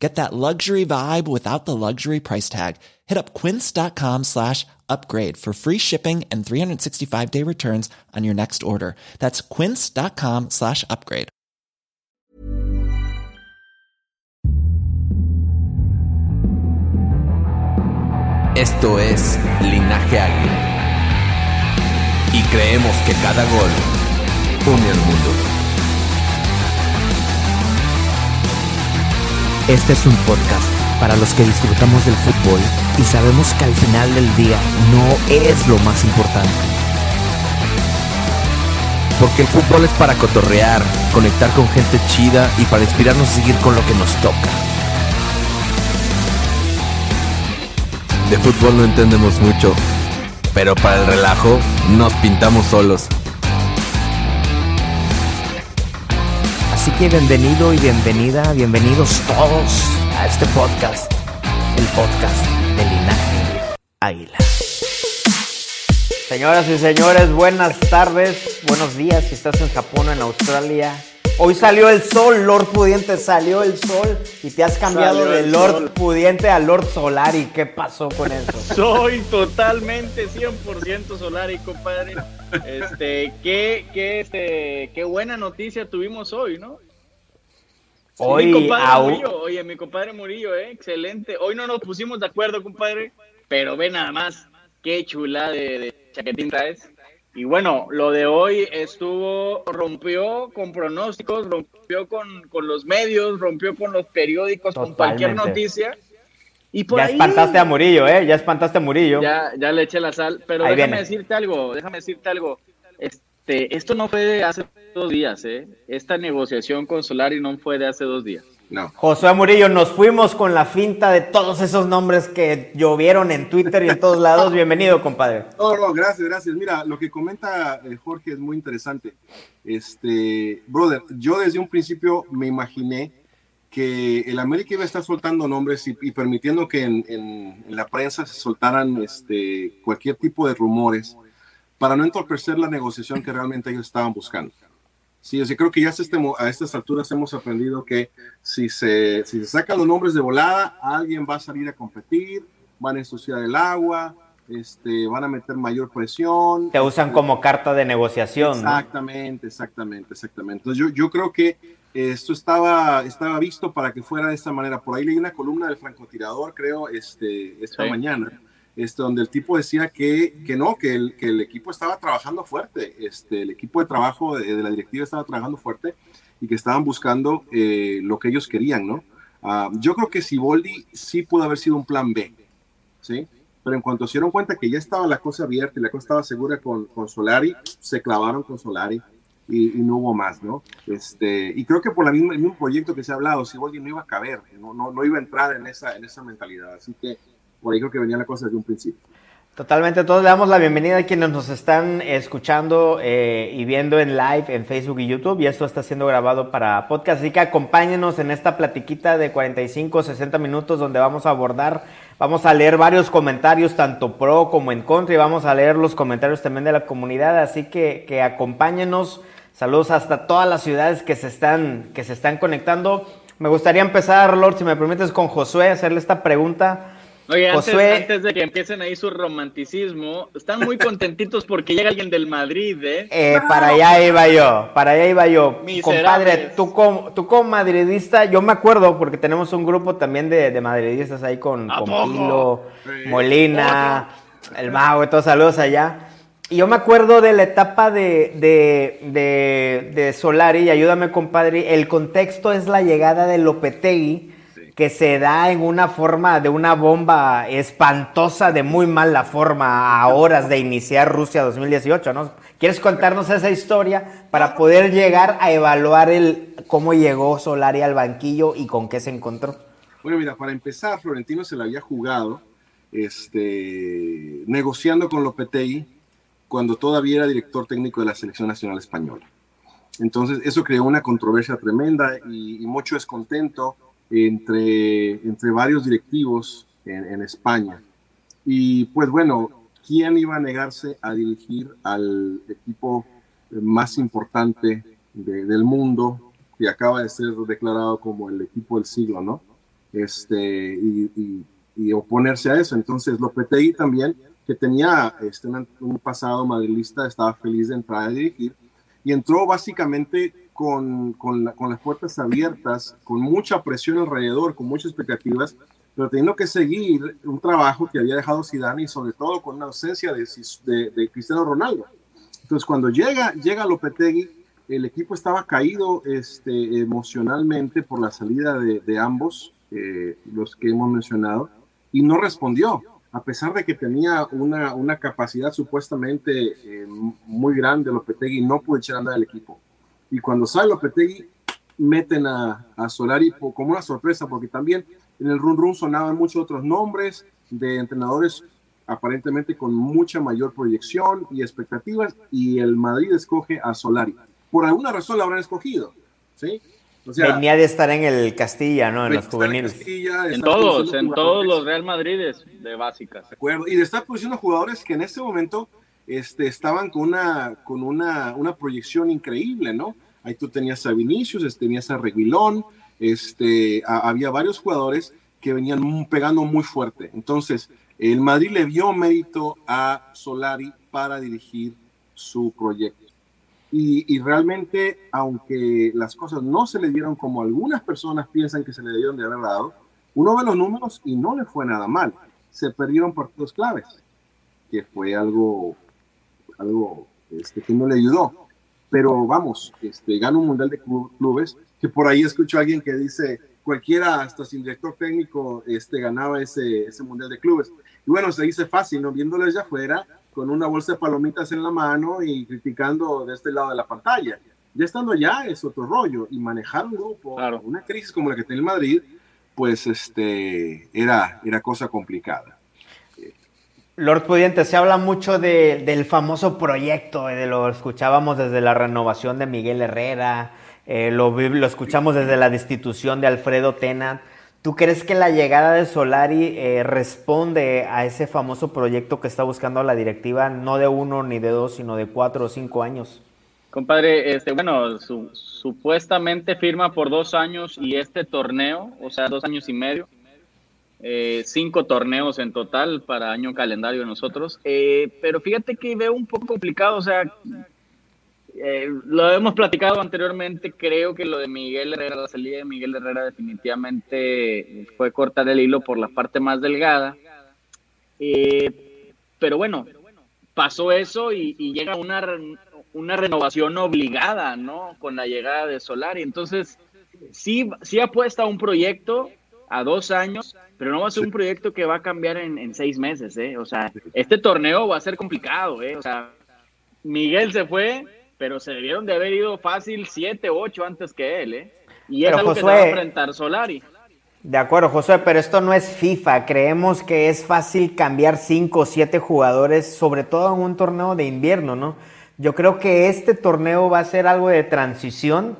Get that luxury vibe without the luxury price tag. Hit up quince.com slash upgrade for free shipping and 365 day returns on your next order. That's quince.com slash upgrade. Esto es Linaje Águila. Y creemos que cada gol une al mundo. Este es un podcast para los que disfrutamos del fútbol y sabemos que al final del día no es lo más importante. Porque el fútbol es para cotorrear, conectar con gente chida y para inspirarnos a seguir con lo que nos toca. De fútbol no entendemos mucho, pero para el relajo nos pintamos solos. Así que bienvenido y bienvenida, bienvenidos todos a este podcast, el podcast de Linaje Águila. Señoras y señores, buenas tardes, buenos días si estás en Japón o en Australia. Hoy salió el sol, Lord Pudiente, salió el sol y te has cambiado Salió de Lord sol. Pudiente a Lord Solari. ¿Qué pasó con eso? Soy totalmente 100% Solari, compadre. Este, qué, qué, este, qué buena noticia tuvimos hoy, ¿no? Hoy, compadre au- Murillo, oye, mi compadre Murillo, eh, excelente. Hoy no nos pusimos de acuerdo, compadre, pero ve nada más, qué chula de, de chaquetín traes. Y bueno, lo de hoy estuvo, rompió con pronósticos, rompió con, con los medios, rompió con los periódicos, con cualquier noticia. Y por ya ahí- espantaste a Murillo, ¿eh? Ya espantaste a Murillo. ya, ya le eché la sal, pero Ahí déjame viene. decirte algo, déjame decirte algo. Este, esto no fue de hace dos días, ¿eh? Esta negociación con Solari no fue de hace dos días. No. Josué Murillo, nos fuimos con la finta de todos esos nombres que llovieron en Twitter y en todos lados. Bienvenido, compadre. No, no, gracias, gracias. Mira, lo que comenta eh, Jorge es muy interesante. Este, brother, yo desde un principio me imaginé que el América iba a estar soltando nombres y, y permitiendo que en, en- en la prensa se soltaran este, cualquier tipo de rumores para no entorpecer la negociación que realmente ellos estaban buscando. Sí, o sea, creo que ya a, este a estas alturas hemos aprendido que si se, si se sacan los nombres de volada, alguien va a salir a competir, van a ensuciar el agua, este, van a meter mayor presión. Te usan Este, como carta de negociación. ¿no? Exactamente, exactamente, exactamente. Entonces yo, yo creo que esto estaba, estaba visto para que fuera de esta manera. Por ahí leí una columna del francotirador, creo, este, esta Sí. mañana, este, donde el tipo decía que, que no, que el, que el equipo estaba trabajando fuerte, este, el equipo de trabajo de, la directiva estaba trabajando fuerte y que estaban buscando eh, lo que ellos querían, ¿no? Ah, yo creo que Siboldi sí pudo haber sido un plan B, ¿sí? Pero en cuanto se dieron cuenta que ya estaba la cosa abierta y la cosa estaba segura con, con Solari, se clavaron con Solari y, y no hubo más, ¿no? Este, y creo que por la misma, el mismo proyecto que se ha hablado, Siboldi no iba a caber, no, no, no iba a entrar en esa, en esa mentalidad. Así que por ahí creo que venía la cosa desde un principio. Totalmente, todos le damos la bienvenida a quienes nos están escuchando eh, y viendo en live en Facebook y YouTube y esto está siendo grabado para podcast, así que acompáñenos en esta platiquita de 45, 60 minutos donde vamos a abordar, vamos a leer varios comentarios tanto pro como en contra y vamos a leer los comentarios también de la comunidad, así que, que acompáñenos, saludos hasta todas las ciudades que se están, que se están conectando. Me gustaría empezar, Lord, si me permites, con Josué, hacerle esta pregunta. Oye, antes, Josué- antes de que empiecen ahí su romanticismo, están muy contentitos porque llega alguien del Madrid, ¿eh? Eh, para allá iba yo, para allá iba yo. Miserables. Compadre, tú como, tú como madridista, yo me acuerdo porque tenemos un grupo también de, de madridistas ahí con, ¿A con? Pilo, Sí. Molina, el mago y todos saludos allá. Y yo me acuerdo de la etapa de, de, de, de Solari, y ayúdame compadre, el contexto es la llegada de Lopetegui, que se da en una forma de una bomba espantosa, de muy mala forma, a horas de iniciar Rusia 2018, ¿no? ¿Quieres contarnos esa historia para poder llegar a evaluar el cómo llegó Solari al banquillo y con qué se encontró? Bueno, mira, para empezar, Florentino se la había jugado este, negociando con Lopetegui cuando todavía era director técnico de la Selección Nacional Española. Entonces, eso creó una controversia tremenda y, mucho descontento entre, entre varios directivos en, España. Y pues bueno, ¿quién iba a negarse a dirigir al equipo más importante del mundo que acaba de ser declarado como el equipo del siglo, ¿no? Este, y, oponerse a eso. Entonces, Lopetegui también, que tenía este, un pasado madrilista, estaba feliz de entrar a dirigir y entró básicamente con, con, con, las puertas abiertas, con mucha presión alrededor, con muchas expectativas, pero teniendo que seguir un trabajo que había dejado Zidane y sobre todo con una ausencia de, de, de Cristiano Ronaldo. Entonces, cuando llega, llega Lopetegui, el equipo estaba caído este, emocionalmente por la salida de, ambos, eh, los que hemos mencionado, y no respondió, a pesar de que tenía una, una capacidad supuestamente eh, muy grande Lopetegui, no pudo echar a andar el equipo. Y cuando sale Lopetegui, meten a, a Solari como una sorpresa, porque también en el run run sonaban muchos otros nombres de entrenadores aparentemente con mucha mayor proyección y expectativas, y el Madrid escoge a Solari por alguna razón la habrán escogido, ¿sí? Venía de estar en el Castilla, ¿no? En los juveniles. En, todos, en todos los Real Madrides de básicas. De acuerdo. Y de estar produciendo jugadores que en este momento este, estaban con una, con una, una proyección increíble, ¿no? Ahí tú tenías a Vinicius, tenías a Reguilón, este, había varios jugadores que venían pegando muy fuerte. Entonces, el Madrid le dio mérito a Solari para dirigir su proyecto. Y, realmente, aunque las cosas no se le dieron como algunas personas piensan que se le dieron de haber dado, uno ve los números y no le fue nada mal. Se perdieron partidos claves, que fue algo, algo este, que no le ayudó. Pero vamos, este, gana un mundial de clubes, que por ahí escucho a alguien que dice, cualquiera, hasta sin director técnico, este, ganaba ese, ese mundial de clubes. Y bueno, se dice fácil, ¿no? Viéndolo ya afuera, con una bolsa de palomitas en la mano y criticando de este lado de la pantalla. Ya estando allá es otro rollo y manejar un grupo, una crisis como la que tiene Madrid, pues este, era, era cosa complicada. Lord Pudiente, se habla mucho del famoso proyecto, de lo escuchábamos desde la renovación de Miguel Herrera, eh, lo, lo, escuchamos desde la destitución de Alfredo Tena. ¿Tú crees que la llegada de Solari eh, responde a ese famoso proyecto que está buscando la directiva, no de uno ni de dos, sino de cuatro o cinco años? Compadre, este, bueno, supuestamente firma por dos años y este torneo, o sea, dos años y medio, eh, cinco torneos en total para año calendario de nosotros. Eh, pero fíjate que veo un poco complicado, o sea, eh, lo hemos platicado anteriormente, creo que lo de Miguel Herrera, la salida de Miguel Herrera definitivamente fue cortar el hilo por la parte más delgada. Eh, pero bueno, pasó eso y, llega una, una renovación obligada, ¿no? Con la llegada de Solari. Entonces, sí, sí apuesta a un proyecto a dos años, pero no va a ser un proyecto que va a cambiar en, en seis meses, ¿eh? O sea, este torneo va a ser complicado, ¿eh? O sea, Miguel se fue, pero se debieron de haber ido fácil 7, 8 antes que él, ¿eh? Y es algo que se va a enfrentar Solari. De acuerdo, José, pero esto no es FIFA. Creemos que es fácil cambiar 5 o 7 jugadores, sobre todo en un torneo de invierno, ¿no? Yo creo que este torneo va a ser algo de transición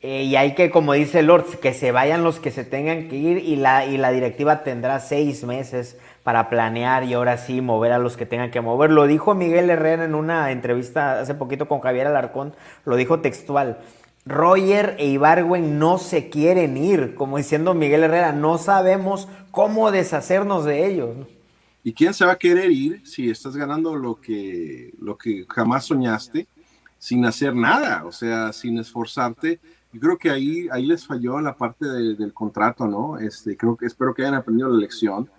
eh, y hay que, como dice Lord, que se vayan los que se tengan que ir y la, y la directiva tendrá seis meses para planear y ahora sí mover a los que tengan que mover. Lo dijo Miguel Herrera en una entrevista hace poquito con Javier Alarcón, lo dijo textual. Roger e Ibargüen no se quieren ir, como diciendo Miguel Herrera, no sabemos cómo deshacernos de ellos. ¿Y quién se va a querer ir si estás ganando lo que, lo que jamás soñaste sin hacer nada? O sea, sin esforzarte. Yo creo que ahí, ahí les falló la parte del contrato, ¿no? Este, creo que espero que hayan aprendido la lección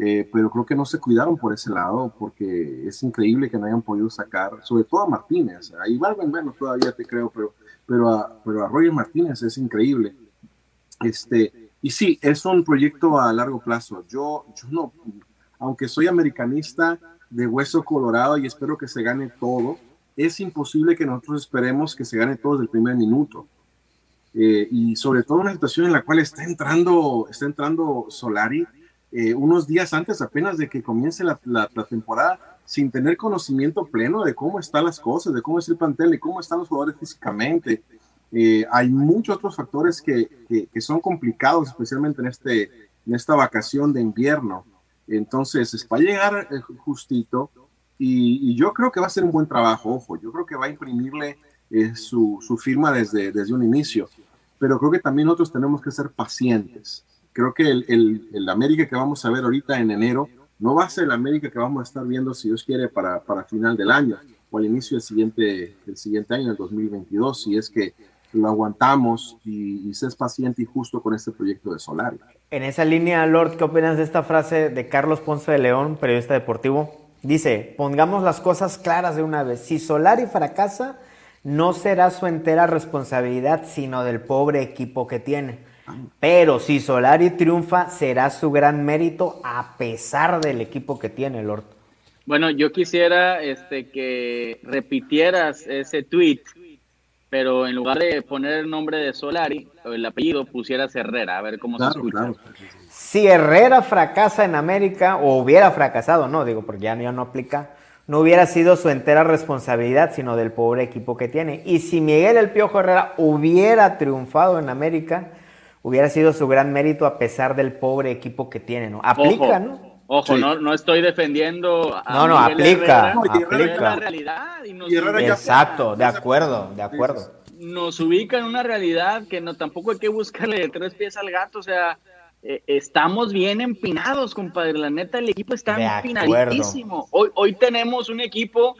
eh, pero creo que no se cuidaron por ese lado, porque es increíble que no hayan podido sacar, sobre todo a Martínez, a Ibarben, bueno, todavía te creo, pero, pero, a, pero a Roger Martínez es increíble. Este, y sí, es un proyecto a largo plazo. Yo, yo no, aunque soy americanista de hueso colorado y espero que se gane todo, es imposible que nosotros esperemos que se gane todo desde el primer minuto. Eh, y sobre todo una situación en la cual está entrando, está entrando Solari, eh, unos días antes apenas de que comience la, la, temporada, sin tener conocimiento pleno de cómo están las cosas, de cómo es el plantel, de cómo están los jugadores físicamente. Eh, hay muchos otros factores que, que, son complicados, especialmente en, este, en esta vacación de invierno. Entonces, va a llegar eh, justito y, yo creo que va a ser un buen trabajo, ojo, yo creo que va a imprimirle eh, su, su, firma desde, desde un inicio, pero creo que también nosotros tenemos que ser pacientes. Creo que el, el, el América que vamos a ver ahorita en enero no va a ser el América que vamos a estar viendo, si Dios quiere, para, para final del año o al inicio del siguiente, del siguiente año, el 2022, si es que lo aguantamos y, y se es paciente y justo con este proyecto de Solari. En esa línea, Lord, ¿qué opinas de esta frase de Carlos Ponce de León, periodista deportivo? Dice, pongamos las cosas claras de una vez. Si Solari fracasa, no será su entera responsabilidad, sino del pobre equipo que tiene. Pero si Solari triunfa, será su gran mérito a pesar del equipo que tiene, Lord. Bueno, yo quisiera este, que repitieras ese tweet, pero en lugar de poner el nombre de Solari, o el apellido, pusieras Herrera, a ver cómo se escucha. Si Herrera fracasa en América, o hubiera fracasado, no, digo, porque ya, ya no aplica, no hubiera sido su entera responsabilidad, sino del pobre equipo que tiene. Y si Miguel El Piojo Herrera hubiera triunfado en América, hubiera sido su gran mérito a pesar del pobre equipo que tiene, ¿no? Aplica, ¿no? Ojo, no, no estoy defendiendo a No, no, aplica, aplica. La realidad Exacto, de acuerdo, de acuerdo. Nos ubica en una realidad que no tampoco hay que buscarle tres pies al gato, o sea, eh, estamos bien empinados, compadre. La neta, el equipo está empinadísimo. Hoy, hoy tenemos un equipo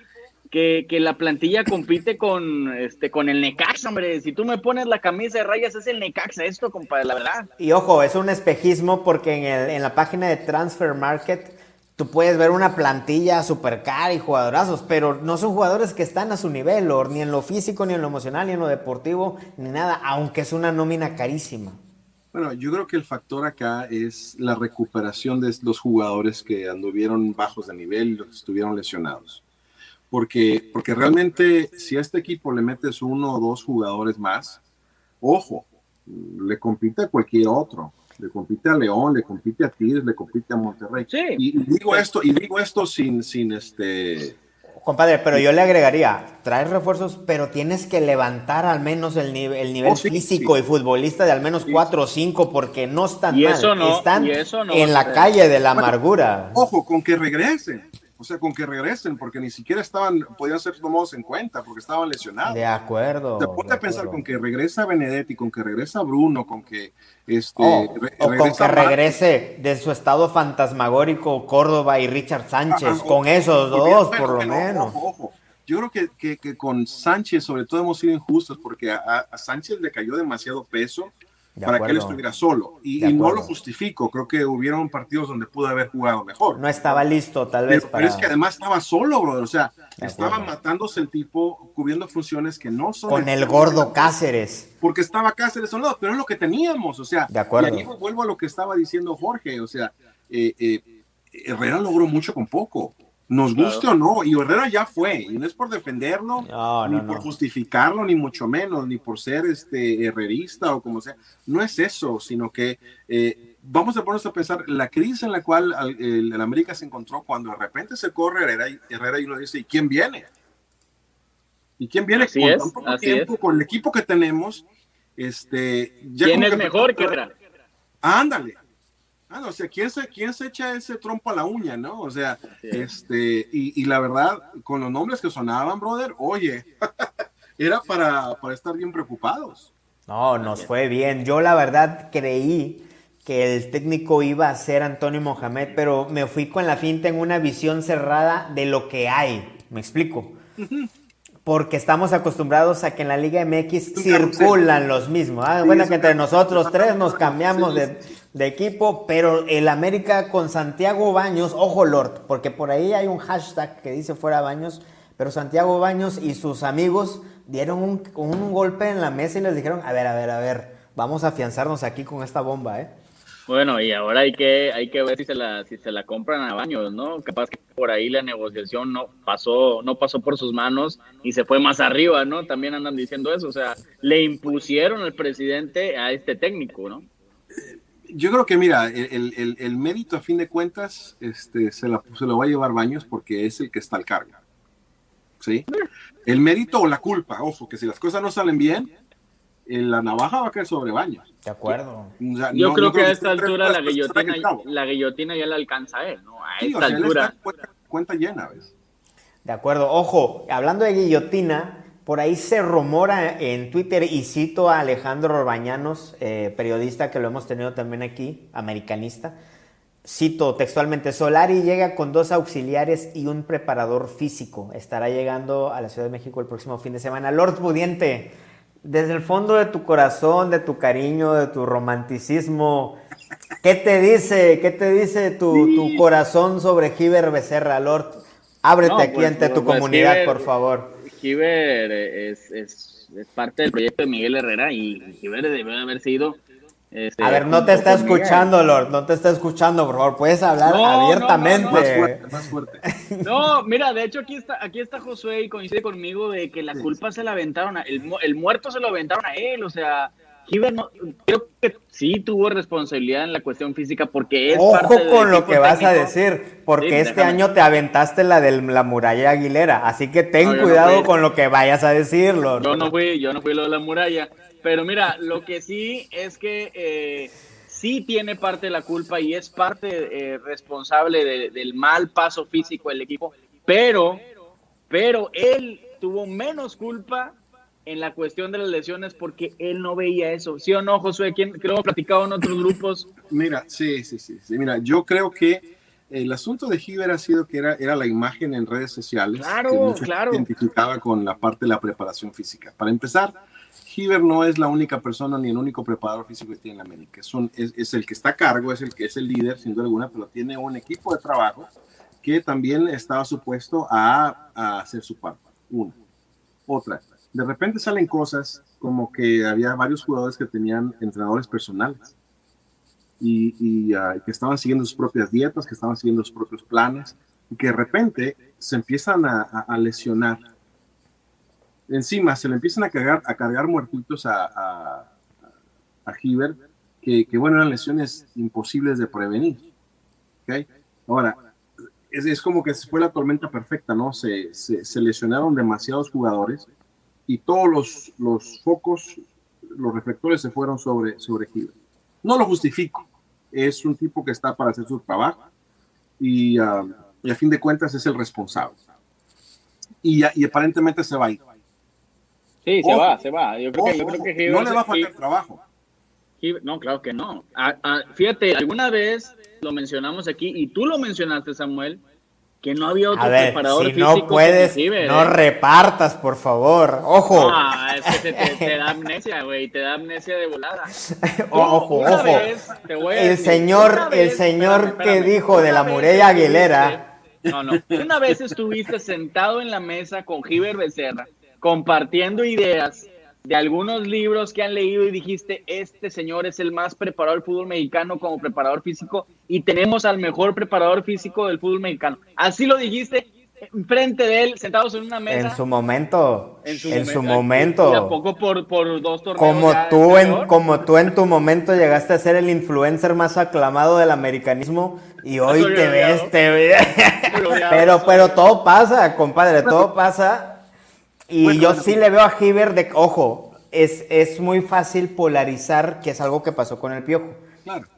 que, la plantilla compite con este con el Necaxa, hombre. Si tú me pones la camisa de rayas, es el Necaxa esto, compadre, la verdad. Y ojo, es un espejismo porque en, el, en la página de Transfer Market tú puedes ver una plantilla super cara y jugadorazos, pero no son jugadores que están a su nivel, ni en lo físico, ni en lo emocional, ni en lo deportivo, ni nada, aunque es una nómina carísima. Bueno, yo creo que el factor acá es la recuperación de los jugadores que anduvieron bajos de nivel y los que estuvieron lesionados porque, porque realmente si a este equipo le metes uno o dos jugadores más, ojo, le compite a cualquier otro, le compite a León, le compite a Tigres, le compite a Monterrey. Y, digo esto, y digo esto sin, sin este. Compadre, pero yo le agregaría, traes refuerzos, pero tienes que levantar al menos el, nivel, el nivel oh, físico y futbolista de al menos cuatro o cinco, porque no están mal, están en la calle de la amargura. Ojo, con que regresen. O sea, con que regresen, porque ni siquiera estaban, podían ser tomados en cuenta, porque estaban lesionados. De acuerdo. Te ponte a pensar con que regresa Benedetti, con que regresa Bruno, con que este. Oh, o con que regrese de su estado fantasmagórico Córdoba y Richard Sánchez, con esos dos, por lo menos. Yo creo que, que, con Sánchez, sobre todo, hemos sido injustos, porque a, a Sánchez le cayó demasiado peso para que él estuviera solo. Y, no lo justifico, creo que hubieron partidos donde pudo haber jugado mejor. No estaba listo, tal vez. Pero, es que además estaba solo, brother. O sea, estaba matándose el tipo, cubriendo funciones que no son. Con el, gordo Cáceres. Porque estaba Cáceres solo, pero es lo que teníamos. O sea, de acuerdo. y ahí vuelvo a lo que estaba diciendo Jorge. O sea, eh, eh, Herrera logró mucho con poco nos guste o no, y Herrera ya fue, y no es por defenderlo, ni por justificarlo, ni mucho menos, ni por ser este herrerista o como sea, no es eso, sino que eh, vamos a ponernos a pensar la crisis en la cual el, América se encontró cuando de repente se corre Herrera y, Herrera y uno dice, ¿y quién viene? ¿Y quién viene con tan poco tiempo, con el equipo que tenemos? Este, ¿Quién es mejor que Herrera? Ándale, Ah, no, o sea, ¿quién se, ¿quién se echa ese trompo a la uña, no? O sea, este, y, la verdad, con los nombres que sonaban, brother, oye, era para, para estar bien preocupados. No, nos fue bien. Yo la verdad creí que el técnico iba a ser Antonio Mohamed, pero me fui con la finta en una visión cerrada de lo que hay. ¿Me explico? Porque estamos acostumbrados a que en la Liga MX circulan los mismos. Ah, bueno, que entre nosotros tres nos cambiamos de de equipo, pero el América con Santiago Baños, ojo Lord, porque por ahí hay un hashtag que dice fuera Baños, pero Santiago Baños y sus amigos dieron un, golpe en la mesa y les dijeron, a ver, a ver, a ver, vamos a afianzarnos aquí con esta bomba, ¿eh? Bueno, y ahora hay que, hay que ver si se la, si se la compran a Baños, ¿no? Capaz que por ahí la negociación no pasó, no pasó por sus manos y se fue más arriba, ¿no? También andan diciendo eso, o sea, le impusieron al presidente a este técnico, ¿no? Yo creo que, mira, el, el, el, mérito a fin de cuentas este, se, la, se lo va a llevar Baños porque es el que está al cargo. ¿Sí? El mérito o la culpa, ojo, que si las cosas no salen bien, la navaja va a caer sobre Baños. De acuerdo. Yo creo que a esta altura la guillotina, la guillotina ya la alcanza él, ¿no? A esta altura. cuenta, llena, ¿ves? De acuerdo. Ojo, hablando de guillotina, por ahí se rumora en Twitter, y cito a Alejandro Orbañanos, eh, periodista que lo hemos tenido también aquí, americanista. Cito textualmente, Solari llega con dos auxiliares y un preparador físico. Estará llegando a la Ciudad de México el próximo fin de semana. Lord Pudiente, desde el fondo de tu corazón, de tu cariño, de tu romanticismo, ¿qué te dice, qué te dice tu, tu corazón sobre Giver Becerra, Lord? Ábrete aquí pues, ante tu pues, comunidad, por favor. Giver es, es, es, parte del proyecto de Miguel Herrera y Giver debe haber sido este, a ver, no te está escuchando, Lord, no te está escuchando, por favor, puedes hablar abiertamente. No, mira, de hecho aquí está, aquí está Josué y coincide conmigo de que la culpa se la aventaron, a, el, el, muerto se lo aventaron a él, o sea, no, creo que sí tuvo responsabilidad en la cuestión física porque es Ojo con lo que vas a decir, porque este año te aventaste la de la muralla Aguilera, así que ten cuidado con lo que vayas a decir, Lord. Yo no fui, yo no fui lo de la muralla. Pero mira, lo que sí es que eh, sí tiene parte de la culpa y es parte eh, responsable del mal paso físico del equipo, pero, pero él tuvo menos culpa en la cuestión de las lesiones porque él no veía eso. ¿Sí o no, Josué? ¿Quién, creo que platicado en otros grupos. Mira, sí, sí, sí, sí. Mira, yo creo que el asunto de Giver ha sido que era, era la imagen en redes sociales. Claro, que claro. Identificaba con la parte de la preparación física. Para empezar, Giver no es la única persona ni el único preparador físico que tiene en América. Es, es, el que está a cargo, es el que es el líder, sin duda alguna, pero tiene un equipo de trabajo que también estaba supuesto a, a hacer su parte. Una. Otra. De repente salen cosas como que había varios jugadores que tenían entrenadores personales y, uh, que estaban siguiendo sus propias dietas, que estaban siguiendo sus propios planes y que de repente se empiezan a, lesionar encima se le empiezan a cargar, a cargar muertitos a, a, a que, que, bueno, eran lesiones imposibles de prevenir. ¿okay? Ahora, es, es, como que fue la tormenta perfecta, ¿no? Se, se, lesionaron demasiados jugadores y todos los, los focos, los reflectores se fueron sobre, sobre No lo justifico, es un tipo que está para hacer su trabajo y, uh, y a fin de cuentas es el responsable. Y, y aparentemente se va a ir. Sí, se va, se va. Yo creo que, yo creo que no le va a faltar trabajo. no, claro que no. fíjate, alguna vez lo mencionamos aquí y tú lo mencionaste, Samuel, que no había otro preparador si físico. No puedes, no ¿eh? repartas, por favor. Ojo. No, es que te, te, da amnesia, güey, te da amnesia de volada. ojo, ojo. Vez, el señor, el señor que dijo de la muralla Aguilera. No, no. Una vez estuviste sentado en la mesa con Giver Becerra compartiendo ideas de algunos libros que han leído y dijiste, este señor es el más preparado del fútbol mexicano como preparador físico y tenemos al mejor preparador físico del fútbol mexicano. Así lo dijiste frente de él, sentados en una mesa. En su momento. En su, momento. Y poco por, por dos torneos. Como tú, en, como tú en tu momento llegaste a ser el influencer más aclamado del americanismo y hoy te ves, te ves. pero, pero todo pasa, compadre, todo pasa y yo sí le veo a Giver de, ojo, es, es muy fácil polarizar, que es algo que pasó con el Piojo.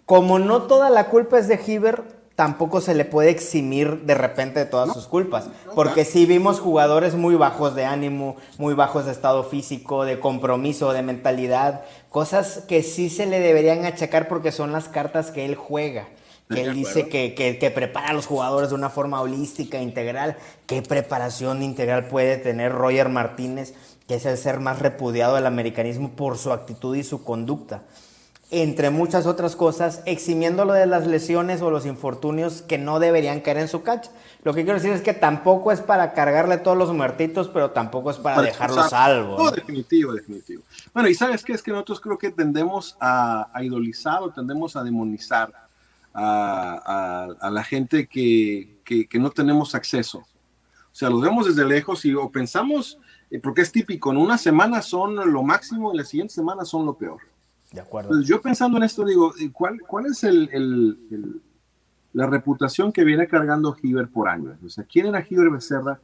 Como no toda la culpa es de Giver, tampoco se le puede eximir de repente de todas sus culpas. porque sí vimos jugadores muy bajos de ánimo, muy bajos de estado físico, de compromiso, de mentalidad, cosas que sí se le deberían achacar porque son las cartas que él juega que él dice que, que, prepara a los jugadores de una forma holística, integral. ¿Qué preparación integral puede tener Roger Martínez, que es el ser más repudiado del americanismo por su actitud y su conducta? Entre muchas otras cosas, eximiéndolo de las lesiones o los infortunios que no deberían caer en su cacha. Lo que quiero decir es que tampoco es para cargarle todos los muertitos, pero tampoco es para, dejarlo salvo. No, definitivo, definitivo. Bueno, y sabes qué es que nosotros creo que tendemos a, a idolizar o tendemos a demonizar a, la gente que, no tenemos acceso. O sea, lo vemos desde lejos y o pensamos, eh, porque es típico, en una semana son lo máximo, en la siguiente semana son lo peor. De acuerdo. Entonces, yo pensando en esto, digo, ¿cuál, cuál es el, el, el, la reputación que viene cargando Giver por años? O sea, ¿quién era Giver Becerra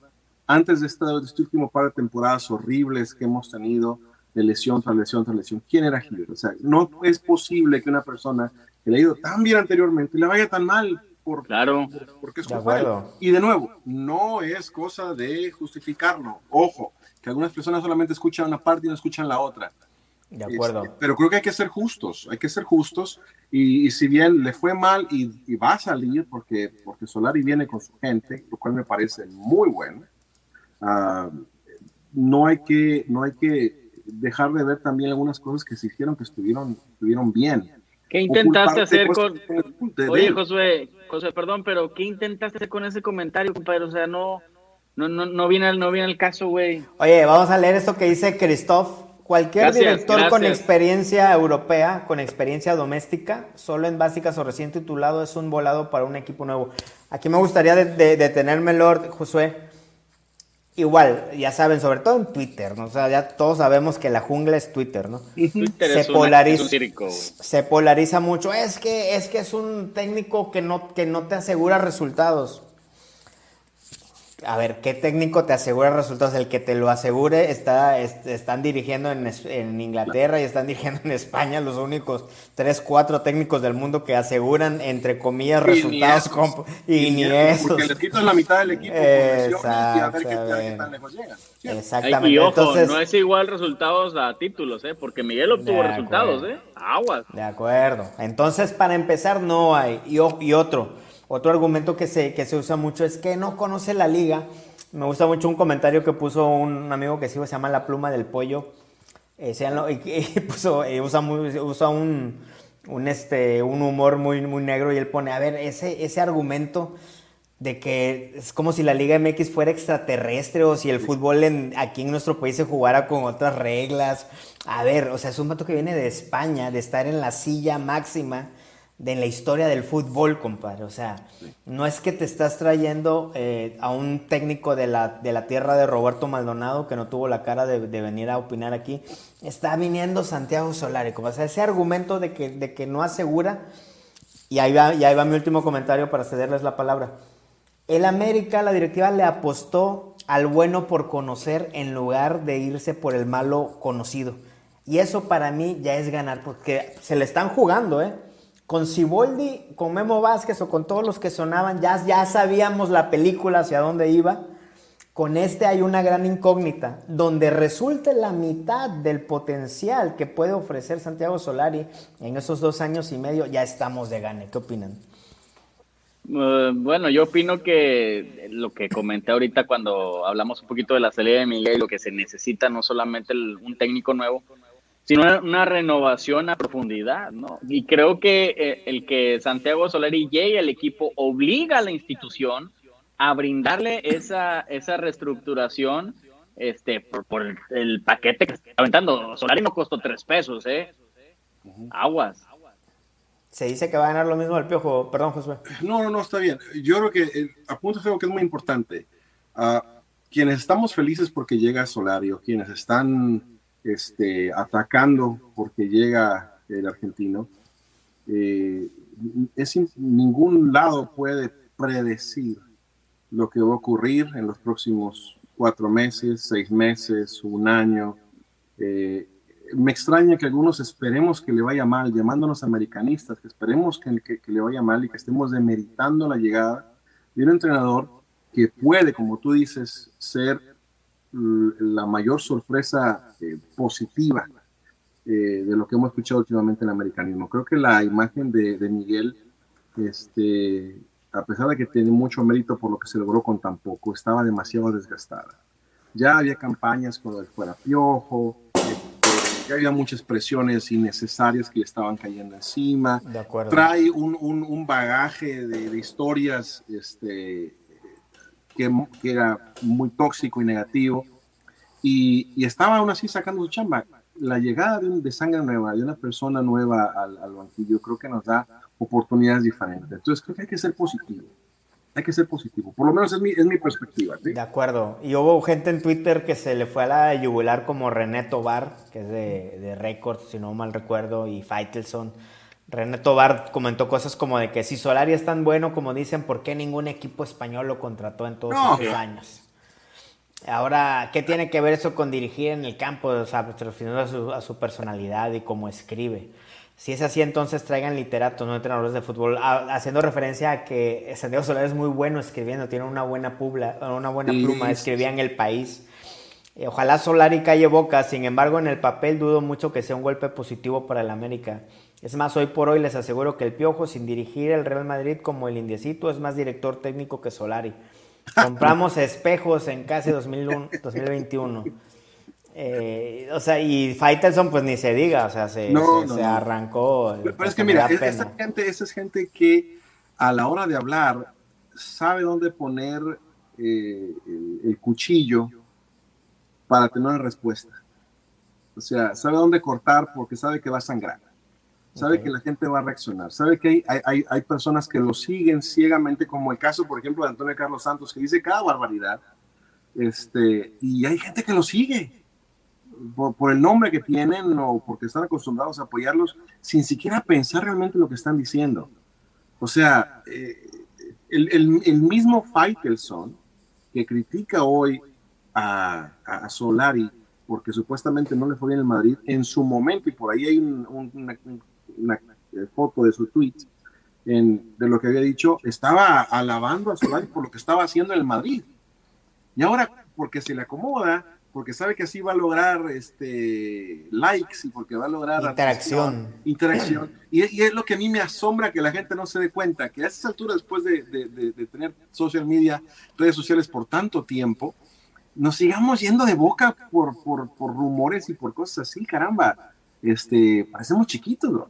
antes de, esta, de este último par de temporadas horribles que hemos tenido de lesión tras lesión tras lesión? ¿Quién era Giver? O sea, no es posible que una persona que le ha ido tan bien anteriormente le vaya tan mal por, claro. Por, porque es culpa Y de nuevo, no es cosa de justificarlo. Ojo, que algunas personas solamente escuchan una parte y no escuchan la otra. De acuerdo. Este, pero creo que hay que ser justos, hay que ser justos. Y, y si bien le fue mal y, y, va a salir, porque, porque Solari viene con su gente, lo cual me parece muy bueno, uh, no, hay que, no hay que dejar de ver también algunas cosas que se hicieron que estuvieron, estuvieron bien. ¿Qué intentaste hacer con... Oye, Josué, José, perdón, pero ¿qué intentaste hacer con ese comentario, compadre? O sea, no, no, no, no viene, no viene el caso, güey. Oye, vamos a leer esto que dice Christoph. Cualquier gracias, director gracias. con experiencia europea, con experiencia doméstica, solo en básicas o recién titulado, es un volado para un equipo nuevo. Aquí me gustaría de, de, detenerme, Lord Josué. Igual, ya saben, sobre todo en Twitter, ¿no? O sea, ya todos sabemos que la jungla es Twitter, ¿no? Twitter se, es polariza, un circo, se polariza mucho. Es que, es que es un técnico que no, que no te asegura resultados. A ver, ¿qué técnico te asegura resultados? El que te lo asegure está, est están dirigiendo en, en, Inglaterra y están dirigiendo en España los únicos tres, cuatro técnicos del mundo que aseguran, entre comillas, Y ni resultados. esos. y, ni esos. Porque les quitas la mitad del equipo y a ver qué, qué Exactamente. tan lejos llegan. ¿cierto? Ay, Exactamente. y ojo, Entonces, no es igual resultados a títulos, ¿eh? Porque Miguel obtuvo resultados. ¿eh? Aguas. De acuerdo. Entonces, para empezar, no hay. Y, y otro, otro argumento que se, que se usa mucho es que no conoce la liga. Me gusta mucho un comentario que puso un amigo que sigo, se llama La Pluma del Pollo. Eh, y, y puso, eh, usa, muy- usa un, un, este, un humor muy, muy negro y él pone, a ver, ese, ese argumento de que es como si la Liga MX fuera extraterrestre o si el fútbol en- aquí en nuestro país se jugara con otras reglas. A ver, o sea, es un vato que viene de España, de estar en la silla máxima de la historia del fútbol, compadre. O sea, no es que te estás trayendo eh, a un técnico de la, de la tierra de Roberto Maldonado que no tuvo la cara de, de venir a opinar aquí. Está viniendo Santiago Solari. compadre. O sea, ese argumento de que, de que no asegura y ahí, va, y ahí va mi último comentario para cederles la palabra. El América, la directiva le apostó al bueno por conocer en lugar de irse por el malo conocido. Y eso para mí ya es ganar, porque se le están jugando, ¿eh? Con Siboldi, con Memo Vázquez o con todos los que sonaban, ya, ya sabíamos la película hacia dónde iba. Con este hay una gran incógnita, donde resulte la mitad del potencial que puede ofrecer Santiago Solari en esos dos años y medio, ya estamos de gane. ¿Qué opinan? Eh, bueno, yo opino que lo que comenté ahorita cuando hablamos un poquito de la salida de Miguel, lo que se necesita no solamente un técnico nuevo, sino una, una renovación a profundidad, ¿no? Y creo que eh, el que Santiago Solari llegue al equipo obliga a la institución a brindarle esa, esa reestructuración este, por, por el, el paquete que está aventando. Solari no costó tres pesos, ¿eh? Aguas. Se dice que va a ganar lo mismo el Piojo. Perdón, Josué. No, no, no, está bien. Yo creo que eh, apunto algo que es muy importante. Ah, quienes estamos felices porque llega Solario, quienes están este, atacando porque llega el argentino, eh, es in- ningún lado puede predecir lo que va a ocurrir en los próximos cuatro meses, seis meses, un año. Eh, me extraña que algunos esperemos que le vaya mal, llamándonos americanistas, que esperemos que, le vaya mal y que estemos demeritando la llegada de un entrenador que puede, como tú dices, ser la mayor sorpresa eh, positiva eh, de lo que hemos escuchado últimamente en el americanismo. Creo que la imagen de, de Miguel, este, a pesar de que tiene mucho mérito por lo que se logró con tan poco, estaba demasiado desgastada. Ya había campañas con el fuera piojo, este, ya había muchas presiones innecesarias que le estaban cayendo encima. De acuerdo. Trae un, un- un bagaje de, de historias este, que, que era muy tóxico y negativo. Y, y estaba aún así sacando su chamba. La llegada de, de sangre nueva, de una persona nueva al, al banquillo, creo que nos da oportunidades diferentes. Entonces creo que hay que ser positivo. hay que ser positivo. Por lo menos es mi, es mi perspectiva. De acuerdo. Y hubo gente en Twitter que se le fue a la yugular como René Tobar, que es de, de Records, si no mal recuerdo, y Faitelson. René Tobar comentó cosas como de que si Solari es tan bueno como dicen, ¿por qué ningún equipo español lo contrató en todos estos años? Ahora, ¿qué tiene que ver eso con dirigir en el campo? O sea, refiriendo a su, a su personalidad y cómo escribe. Si es así, entonces traigan literatos, no entrenadores de fútbol, haciendo referencia a que Santiago Solar es muy bueno escribiendo, tiene una buena, publa, una buena pluma, escribía en el país. Eh, ojalá Solari calle boca, sin embargo, en el papel dudo mucho que sea un golpe positivo para el América. Es más, hoy por hoy les aseguro que el Piojo, sin dirigir el Real Madrid como el Indiecito, es más director técnico que Solari. Compramos espejos en casi 2021. Eh, o sea, y Faitelson, pues ni se diga, o sea, se, arrancó. Pero, es que mira, esa gente, esa es gente que a la hora de hablar sabe dónde poner eh, el, cuchillo para tener una respuesta. O sea, sabe dónde cortar porque sabe que va a sangrar. Sabe que la gente va a reaccionar. Sabe que hay, hay, hay, personas que lo siguen ciegamente, como el caso, por ejemplo, de Antonio Carlos Santos, que dice cada barbaridad. Este, y hay gente que lo sigue por, el nombre que tienen o porque están acostumbrados a apoyarlos sin siquiera pensar realmente lo que están diciendo. O sea, eh, el, el, mismo Faitelson que critica hoy a, a, Solari porque supuestamente no le fue bien el Madrid, en su momento, y por ahí hay una, eh, foto de su tweet en, de lo que había dicho, estaba alabando a Solari por lo que estaba haciendo en el Madrid. Y ahora, porque se le acomoda, porque sabe que así va a lograr este, likes y porque va a lograr interacción. interacción. Y, es lo que a mí me asombra que la gente no se dé cuenta, que a esta altura, después de, de, tener social media, redes sociales por tanto tiempo, nos sigamos yendo de boca por, por, por rumores y por cosas así, caramba. Este, parecemos chiquitos, ¿no?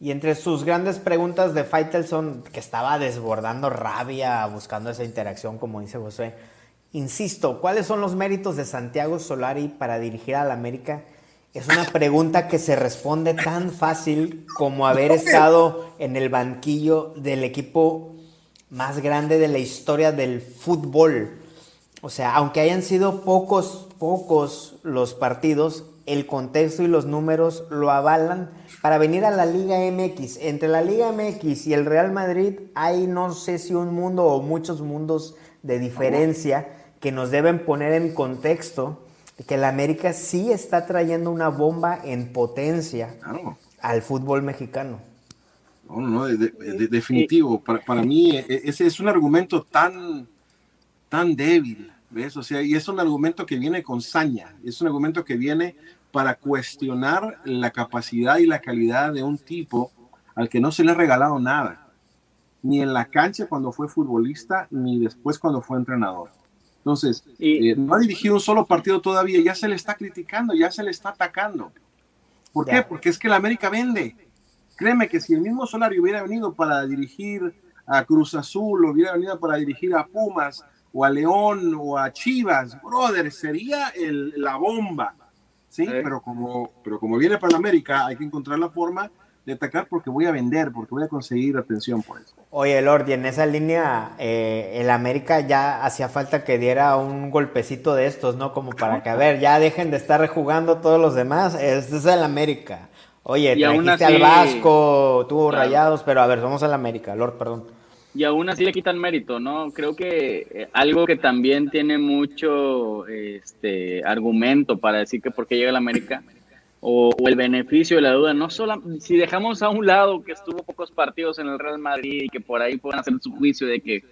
Y entre sus grandes preguntas de Faitelson, que estaba desbordando rabia, buscando esa interacción, como dice José, Insisto, ¿cuáles son los méritos de Santiago Solari para dirigir al América? Es una pregunta que se responde tan fácil como haber estado en el banquillo del equipo más grande de la historia del fútbol. O sea, aunque hayan sido pocos, pocos los partidos, el contexto y los números lo avalan para venir a la Liga MX. Entre la Liga MX y el Real Madrid hay no sé si un mundo o muchos mundos de diferencia que nos deben poner en contexto que la América sí está trayendo una bomba en potencia al fútbol mexicano. No, no, definitivo. Para, para, mí e, e, ese es un argumento tan, tan débil, ¿ves? O sea, y es un argumento que viene con saña, es un argumento que viene para cuestionar la capacidad y la calidad de un tipo al que no se le ha regalado nada, ni en la cancha cuando fue futbolista, ni después cuando fue entrenador. Entonces, eh, no ha dirigido un solo partido todavía, ya se le está criticando, ya se le está atacando. ¿Por qué? Porque es que la América vende. Créeme que si el mismo Solari hubiera venido para dirigir a Cruz Azul, hubiera venido para dirigir a Pumas, o a León, o a Chivas, brother, sería la bomba. ¿Sí? Pero, como, pero como viene para la América, hay que encontrar la forma de atacar porque voy a vender, porque voy a conseguir atención por eso. Oye, Lord, y en esa línea, eh, el América ya hacía falta que diera un golpecito de estos, ¿no? Como para que, a ver, ya dejen de estar rejugando todos los demás. Este es el América. Oye, y trajiste al Vasco, tuvo rayados, pero a ver, somos el América, Lord, perdón. Y aún así le quitan mérito, ¿no? Creo que eh, algo que también tiene mucho este, argumento para decir que por qué llega el América o, el beneficio de la duda, no solo si dejamos a un lado que estuvo pocos partidos en el Real Madrid y que por ahí pueden hacer su juicio de que,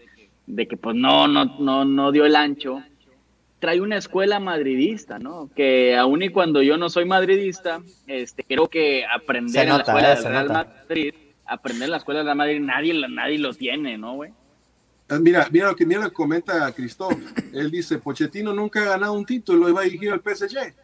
de que pues no, no, no, no dio el ancho, trae una escuela madridista, ¿no? Que aun y cuando yo no soy madridista, este, creo que aprender en la escuela eh, del Real Madrid, aprender en la escuela del Real Madrid, nadie, nadie lo tiene, ¿no, güey? Ah, mira, mira lo que mira comenta Cristóbal. Él dice, Pochettino nunca ha ganado un título y va a dirigir al PSG.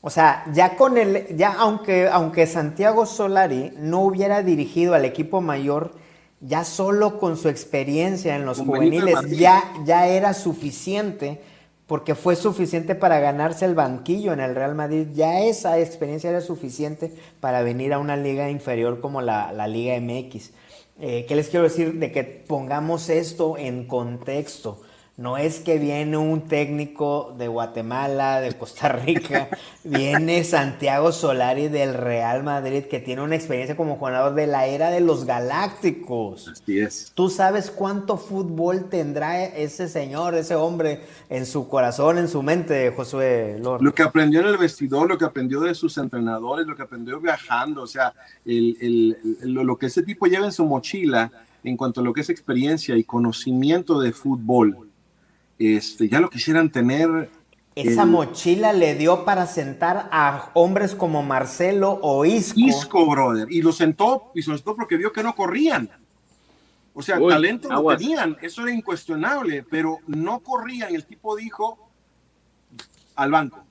O sea, ya con el, ya aunque, aunque Santiago Solari no hubiera dirigido al equipo mayor, ya solo con su experiencia en los juveniles ya, ya era suficiente, porque fue suficiente para ganarse el banquillo en el Real Madrid. Ya esa experiencia era suficiente para venir a una liga inferior como la, la Liga MX. eh, ¿qué les quiero decir? De que pongamos esto en contexto. No es que viene un técnico de Guatemala, de Costa Rica, viene Santiago Solari del Real Madrid, que tiene una experiencia como jugador de la era de los Galácticos. Así es. ¿Tú sabes cuánto fútbol tendrá ese señor, ese hombre, en su corazón, en su mente, Josué Lord? Lo que aprendió en el vestidor, lo que aprendió de sus entrenadores, lo que aprendió viajando, o sea, el, el, lo, lo que ese tipo lleva en su mochila en cuanto a lo que es experiencia y conocimiento de fútbol este, ya lo quisieran tener. Esa el- mochila le dio para sentar a hombres como Marcelo o Isco. Isco, brother. Y lo sentó, y lo sentó porque vio que no corrían. O sea, Uy, talento lo aguas. tenían, eso era incuestionable, pero no corrían. Y el tipo dijo al banco.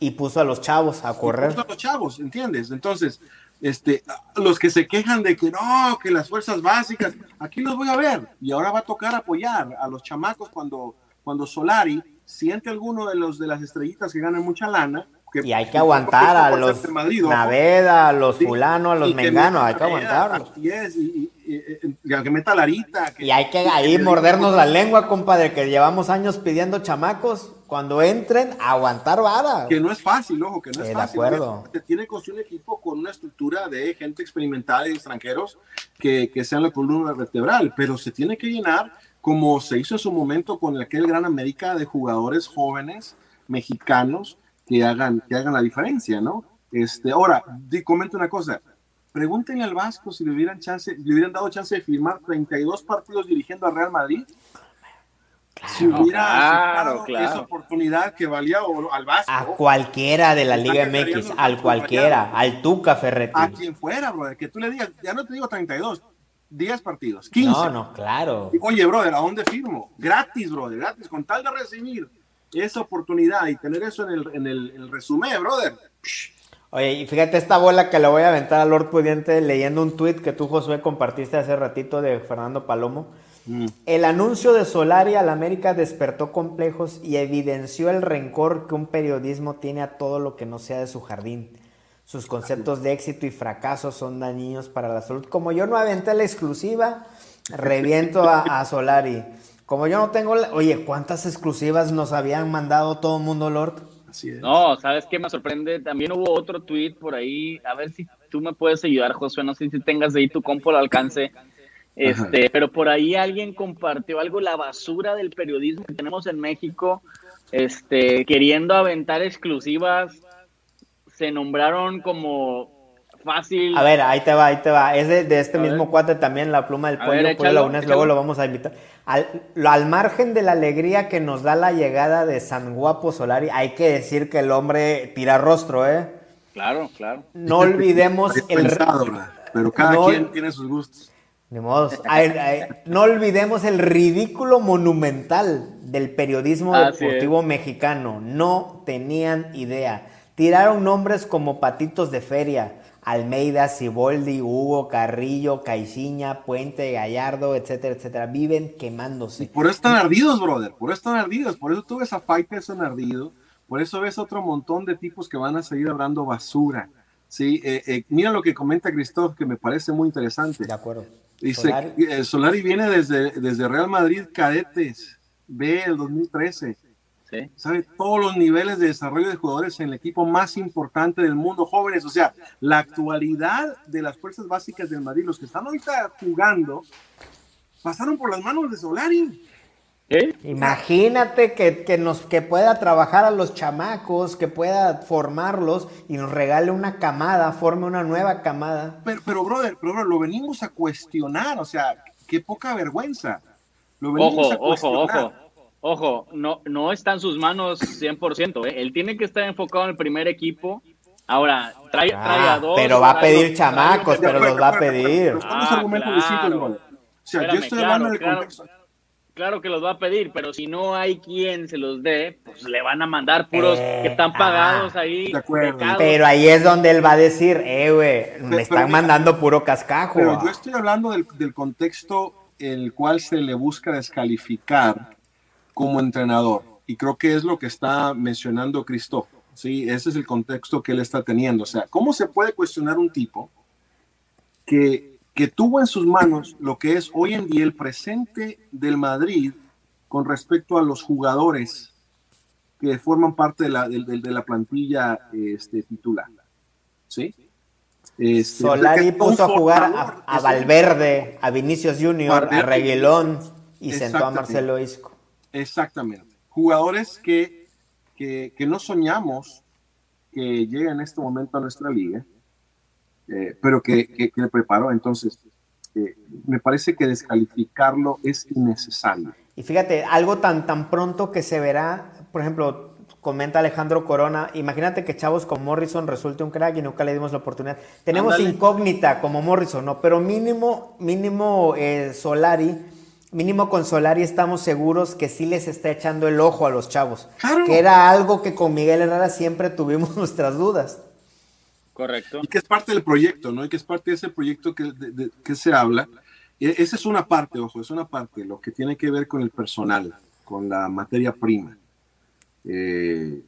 Y puso a los chavos a correr. Puso a los chavos, ¿entiendes? Entonces, este, los que se quejan de que no, que las fuerzas básicas, aquí los voy a ver. Y ahora va a tocar apoyar a los chamacos cuando, cuando Solari siente alguno de los de las estrellitas que ganan mucha lana. que- Y hay que aguantar a los de Madrid. Naveda, a los Sí, fulano, a los menganos, hay que aguantarlos. así es, y, y- y- que meta Larita. que- Y hay que ahí que- mordernos la lengua, compadre, que llevamos años pidiendo chamacos. Cuando entren, aguantar vara. Que no es fácil, ojo, que no es Eh, de fácil. acuerdo. Se tiene que construir un equipo con una estructura de gente experimentada y extranjeros que, que sean la columna vertebral, pero se tiene que llenar como se hizo en su momento con aquel Gran América de jugadores jóvenes mexicanos que hagan, que hagan la diferencia, ¿no? Este, ahora, di, comento una cosa. Pregúntenle al Vasco si le hubieran, chance, le hubieran dado chance de firmar 32 partidos dirigiendo al Real Madrid. si hubiera claro, claro. esa oportunidad que valía oro al Vasco. A cualquiera de la Liga MX, al cualquiera, al Tuca Ferretti. a quien fuera, brother, que tú le digas, ya no te digo 32, 10 partidos, 15. No, no, claro. Oye, brother, ¿a dónde firmo? Gratis, brother, gratis, con tal de recibir esa oportunidad y tener eso en el, en el, el resumen, brother. Oye, y fíjate esta bola que le voy a aventar a Lord Pudiente leyendo un tuit que tú, Josué, compartiste hace ratito de Fernando Palomo. El anuncio de Solari al América despertó complejos y evidenció el rencor que un periodismo tiene a todo lo que no sea de su jardín. Sus conceptos de éxito y fracaso son dañinos para la salud. Como yo no aventé la exclusiva, reviento a, a Solari. Como yo no tengo la... Oye, ¿cuántas exclusivas nos habían mandado todo el mundo, Lord? Así es. No, ¿sabes qué me sorprende? También hubo otro tweet por ahí. A ver si tú me puedes ayudar, Josué. No sé si tengas ahí tu compo al alcance. Este, pero por ahí alguien compartió algo, la basura del periodismo que tenemos en México, este, queriendo aventar exclusivas. Se nombraron como fácil. A ver, ahí te va, ahí te va. Es de, de este A mismo ver. cuate también, la pluma del A pollo, ver, échalo, échalo. luego lo vamos a invitar. Al, lo- al margen de la alegría que nos da la llegada de San Guapo Solari, hay que decir que el hombre tira rostro, ¿eh? Claro, claro. No olvidemos el... pensado, pero cada No- quien tiene sus gustos. Ni modos. Ay, ay, no olvidemos el ridículo monumental del periodismo Así deportivo mexicano. No tenían idea. Tiraron nombres como patitos de feria. Almeida, Ciboldi, Hugo, Carrillo, Caiciña, Puente, Gallardo, etcétera, etcétera. Viven quemándose. Por eso están ardidos, brother. Por eso están ardidos. Por eso tú ves a Faitelson ardido. Por eso ves otro montón de tipos que van a seguir hablando basura. Sí, eh, eh, mira lo que comenta Christoph, que me parece muy interesante. De acuerdo. Dice, Solari. Solari viene desde, desde Real Madrid Cadetes, B el 2013. Sí. Sabe todos los niveles de desarrollo de jugadores en el equipo más importante del mundo, jóvenes. O sea, la actualidad de las fuerzas básicas del Madrid, los que están ahorita jugando, pasaron por las manos de Solari. Imagínate que, que nos, que pueda trabajar a los chamacos, que pueda formarlos y nos regale una camada, forme una nueva camada. Pero, pero brother, pero, brother, lo venimos a cuestionar, o sea, qué poca vergüenza. Lo Ojo, venimos a ojo, cuestionar. ojo. Ojo, no, no está en sus manos 100%. ¿eh? Él tiene que estar enfocado en el primer equipo. Ahora, trae, trae a Ah, dos. pero va a pedir dos- chamacos, pero los va a pedir. Ah, argumentos claro. distintos, brother. O sea, yo Espérame, estoy claro, hablando del claro. contexto. Claro que los va a pedir, pero si no hay quien se los dé, pues le van a mandar puros Eh, que están pagados ah, ahí. de acuerdo. becados. Pero ahí es donde él va a decir, eh, güey, me están mandando puro cascajo. Pero yo estoy hablando del, del contexto en el cual se le busca descalificar como entrenador. Y creo que es lo que está mencionando Christoph. Sí, ese es el contexto que él está teniendo. O sea, ¿cómo se puede cuestionar un tipo que, que tuvo en sus manos lo que es hoy en día el presente del Madrid con respecto a los jugadores que forman parte de la, de, de la plantilla este, titular. ¿Sí? Este, Solari puso a jugar a, a, Valverde, a Vinicius Junior, a Reguilón y sentó a Marcelo Isco. Exactamente. Jugadores que, que, que, no soñamos que lleguen en este momento a nuestra liga, eh, pero que, que, le preparó. Entonces, eh, me parece que descalificarlo es innecesario. Y fíjate, algo tan, tan pronto que se verá, por ejemplo, comenta Alejandro Corona, imagínate que chavos como Morrison resulte un crack y nunca le dimos la oportunidad. Tenemos Andale. incógnita como Morrison, ¿no? Pero mínimo, mínimo eh, Solari, mínimo con Solari estamos seguros que sí les está echando el ojo a los chavos. Claro. Que era algo que con Miguel Herrera siempre tuvimos nuestras dudas. Correcto. Y que es parte del proyecto, ¿no? Y que es parte de ese proyecto que, de, de, que se habla. Y esa es una parte, ojo, es una parte, lo que tiene que ver con el personal, con la materia prima. Eh,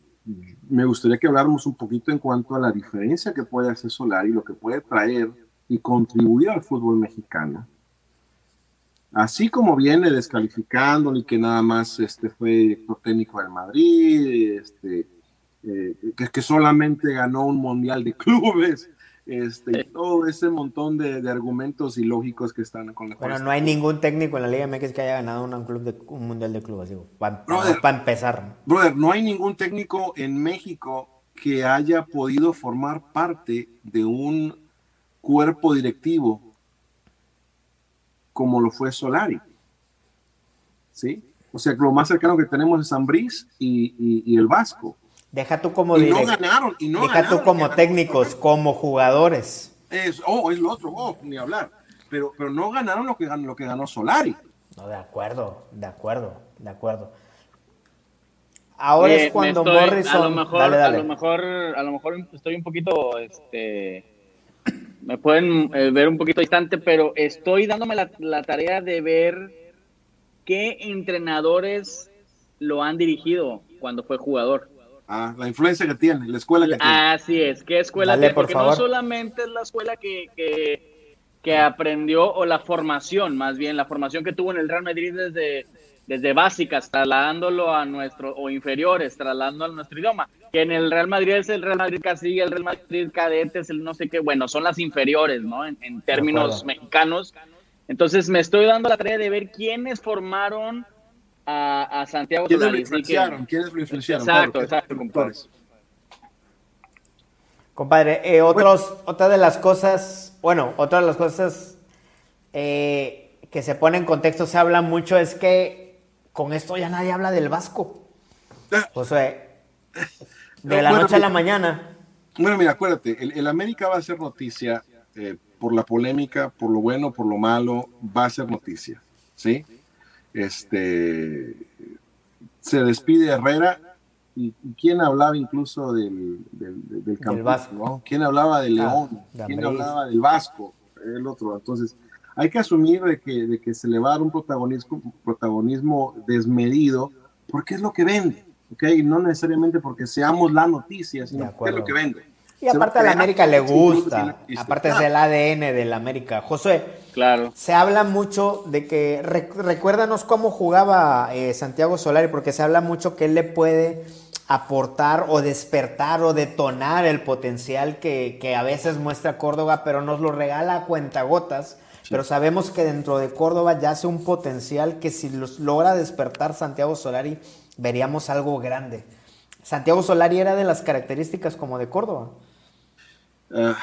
me gustaría que habláramos un poquito en cuanto a la diferencia que puede hacer Solari, lo que puede traer y contribuir al fútbol mexicano. Así como viene descalificándolo y que nada más este, fue director técnico del Madrid, este, eh, que, que, solamente ganó un mundial de clubes, este, todo ese montón de, de, argumentos ilógicos que están con la Bueno, no hay ningún técnico en la Liga MX que haya ganado un, club de, un mundial de clubes, digo, para, brother, para empezar. Brother, no hay ningún técnico en México que haya podido formar parte de un cuerpo directivo como lo fue Solari. ¿Sí? O sea, lo más cercano que tenemos es Ambriz y, y, y el Vasco. Deja tú como y no ganaron, y no Deja ganaron, tú como técnicos, como jugadores. Es, oh, es lo otro, oh, ni hablar. Pero, pero no ganaron lo que ganó, lo que ganó Solari. No, de acuerdo, de acuerdo, de acuerdo. Ahora eh, es cuando estoy, Morrison. A lo, mejor, dale, dale. a lo mejor, a lo mejor estoy un poquito, este, me pueden eh, ver un poquito distante, pero estoy dándome la, la tarea de ver qué entrenadores lo han dirigido cuando fue jugador. Ah, la influencia que tiene, la escuela que tiene. Así es, ¿qué escuela Dale, tiene? por Porque favor. no solamente es la escuela que, que, que, aprendió, o la formación, más bien, la formación que tuvo en el Real Madrid desde, desde básicas, trasladándolo a nuestro, o inferiores, trasladándolo a nuestro idioma. Que en el Real Madrid es el Real Madrid Castilla, el Real Madrid Cadetes, el no sé qué, bueno, son las inferiores, ¿no? En, en términos mexicanos. Entonces me estoy dando la tarea de ver quiénes formaron a, a, Santiago ¿Quiénes Solari. lo influenciaron? ¿Quiénes lo influenciaron? Exacto, claro, exacto, compadre. Compadre, eh, otros, bueno. otra de las cosas, bueno, otra de las cosas eh, que se pone en contexto, se habla mucho, es que con esto ya nadie habla del Vasco. O sea, de la bueno, noche a la mañana. Bueno, mira, acuérdate, el, el América va a ser noticia eh, por la polémica, por lo bueno, por lo malo, va a ser noticia, ¿sí? Este, se despide Herrera, y, y quién hablaba incluso del, del, del, del campo, Vasco. ¿no? ¿Quién hablaba de León? Ah, de ¿Quién hablaba del Vasco? El otro. Entonces, hay que asumir de que, de que se le va a dar un protagonismo, protagonismo desmedido, porque es lo que vende, ¿ok? No necesariamente porque seamos la noticia, sino porque es lo que vende. Y aparte a la América le gusta, aparte es el ADN de la América. José, claro. se habla mucho de que, recuérdanos cómo jugaba eh, Santiago Solari, porque se habla mucho que él le puede aportar o despertar o detonar el potencial que, que a veces muestra Córdoba, pero nos lo regala a cuentagotas. Pero sabemos que dentro de Córdoba yace un potencial que si los logra despertar Santiago Solari, veríamos algo grande. Santiago Solari era de las características como de Córdoba. Uh,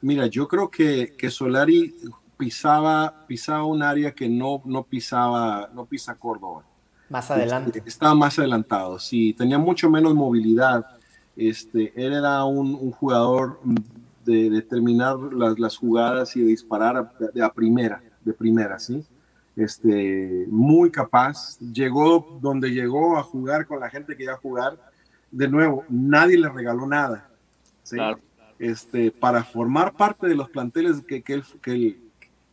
mira, yo creo que, que, Solari pisaba, pisaba un área que no, no pisaba, no pisa Córdoba. Más adelante. Estaba más adelantado, sí, tenía mucho menos movilidad. Este, él era un, un jugador de, de terminar las, las, jugadas y de disparar a, de, a, primera, de primera, ¿sí? Este, muy capaz, llegó donde llegó a jugar con la gente que iba a jugar. De nuevo, nadie le regaló nada. ¿sí? Claro este, para formar parte de los planteles que, que, él, que él,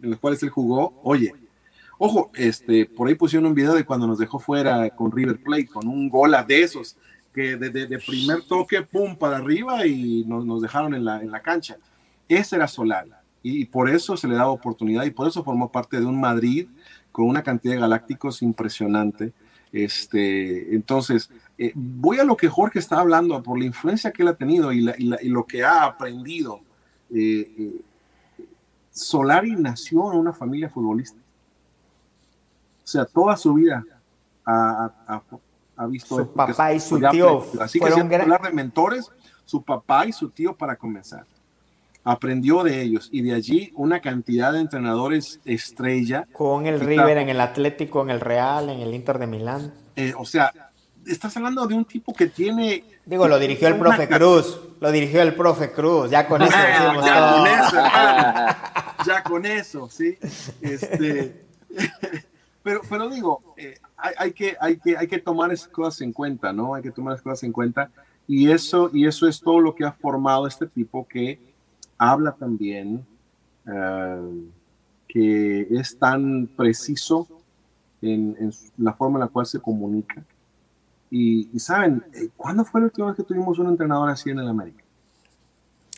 en los cuales él jugó, oye, ojo, este, por ahí pusieron un video de cuando nos dejó fuera con River Plate, con un gol de esos, que de, de, primer toque, pum, para arriba y nos, dejaron en la, en la, cancha. Ese era Solari. Y, por eso se le daba oportunidad y por eso formó parte de un Madrid con una cantidad de galácticos impresionante. Este, entonces, eh, voy a lo que Jorge está hablando, por la influencia que él ha tenido y, lo que ha aprendido. Eh, eh, Solari nació en una familia futbolista. O sea, toda su vida ha, visto... Su papá y su tío. Así que si hablar de mentores, su papá y su tío para comenzar. Aprendió de ellos y de allí una cantidad de entrenadores estrella. Con el River, en el Atlético, en el Real, en el Inter de Milán. Eh, o sea, estás hablando de un tipo que tiene. Digo, lo dirigió el profe Cruz. Lo dirigió el profe Cruz. Ya con eso ya con eso, Ya con eso, sí. Este, pero, pero digo, eh, hay, que, hay, que, hay que tomar esas cosas en cuenta, ¿no? Hay que tomar esas cosas en cuenta. Y eso, y eso es todo lo que ha formado este tipo que habla también eh, que es tan preciso en, la forma en la cual se comunica. Y, saben, eh, ¿cuándo fue la última vez que tuvimos un entrenador así en el América?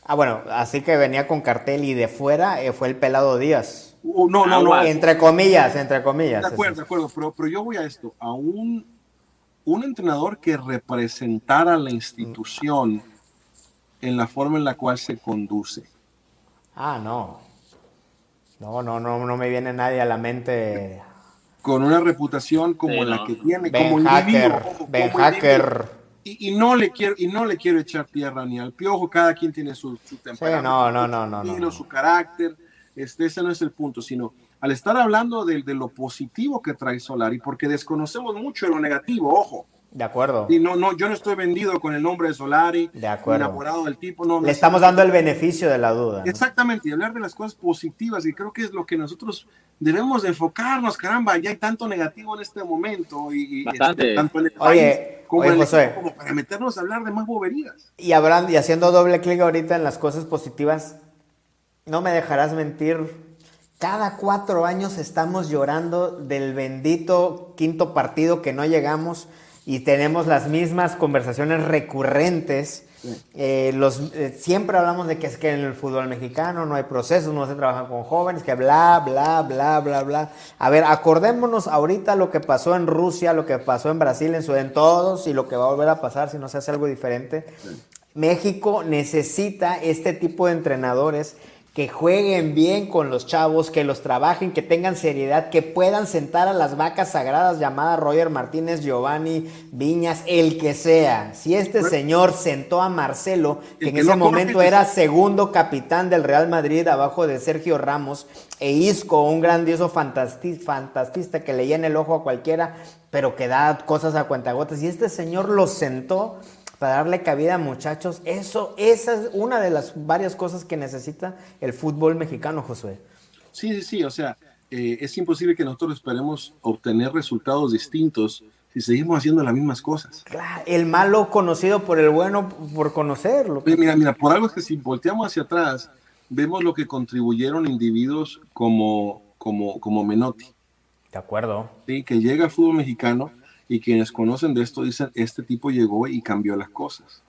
Ah, bueno, así que venía con cartel y de fuera eh, fue el pelado Díaz. Uh, no, no, no. Entre comillas, entre comillas. De acuerdo, de acuerdo, pero, pero yo voy a esto, a un, un entrenador que representara la institución en la forma en la cual se conduce. Ah, no. No, no, no, no me viene nadie a la mente. Con una reputación como la que tiene, ben como hacker, Ben hacker. Y, no le quiero y no le quiero echar tierra ni al piojo. Cada quien tiene su, su temperamento, no, no, no, no, no, su carácter. Este, ese no es el punto, sino al estar hablando de, de lo positivo que trae Solari, porque desconocemos mucho de lo negativo, ojo. De acuerdo. Y no, no, yo no estoy vendido con el nombre de Solari, de acuerdo. enamorado del tipo. No, Le estamos dando el beneficio de la duda. Exactamente, y hablar de las cosas positivas, y creo que es lo que nosotros debemos de enfocarnos, caramba, ya hay tanto negativo en este momento, y, este, tanto en el oye, como, en el, como para meternos a hablar de más boberías. Y, habrán, y haciendo doble clic ahorita en las cosas positivas, no me dejarás mentir, cada cuatro años estamos llorando del bendito quinto partido que no llegamos y tenemos las mismas conversaciones recurrentes. Eh, los, eh, siempre hablamos de que es que en el fútbol mexicano no hay procesos, no se trabaja con jóvenes, que bla, bla, bla, bla, bla. A ver, acordémonos ahorita lo que pasó en Rusia, lo que pasó en Brasil, en, su, en todos y lo que va a volver a pasar si no se hace algo diferente. México necesita este tipo de entrenadores que jueguen bien con los chavos, que los trabajen, que tengan seriedad, que puedan sentar a las vacas sagradas llamadas Roger Martínez, Giovanni, Viñas, el que sea. Si este señor sentó a Marcelo, que en ese momento era segundo capitán del Real Madrid abajo de Sergio Ramos, e Isco, un grandioso fantastista que le llena el ojo a cualquiera, pero que da cosas a cuentagotas, y este señor lo sentó para darle cabida a muchachos. Eso, esa es una de las varias cosas que necesita el fútbol mexicano, Josué. Sí, sí, sí, o sea, eh, es imposible que nosotros esperemos obtener resultados distintos si seguimos haciendo las mismas cosas. Claro, el malo conocido por el bueno por conocerlo. Mira, mira, por algo es que si volteamos hacia atrás, vemos lo que contribuyeron individuos como, como, como Menotti. De acuerdo. Sí, que llega al fútbol mexicano y quienes conocen de esto dicen, este tipo llegó y cambió las cosas.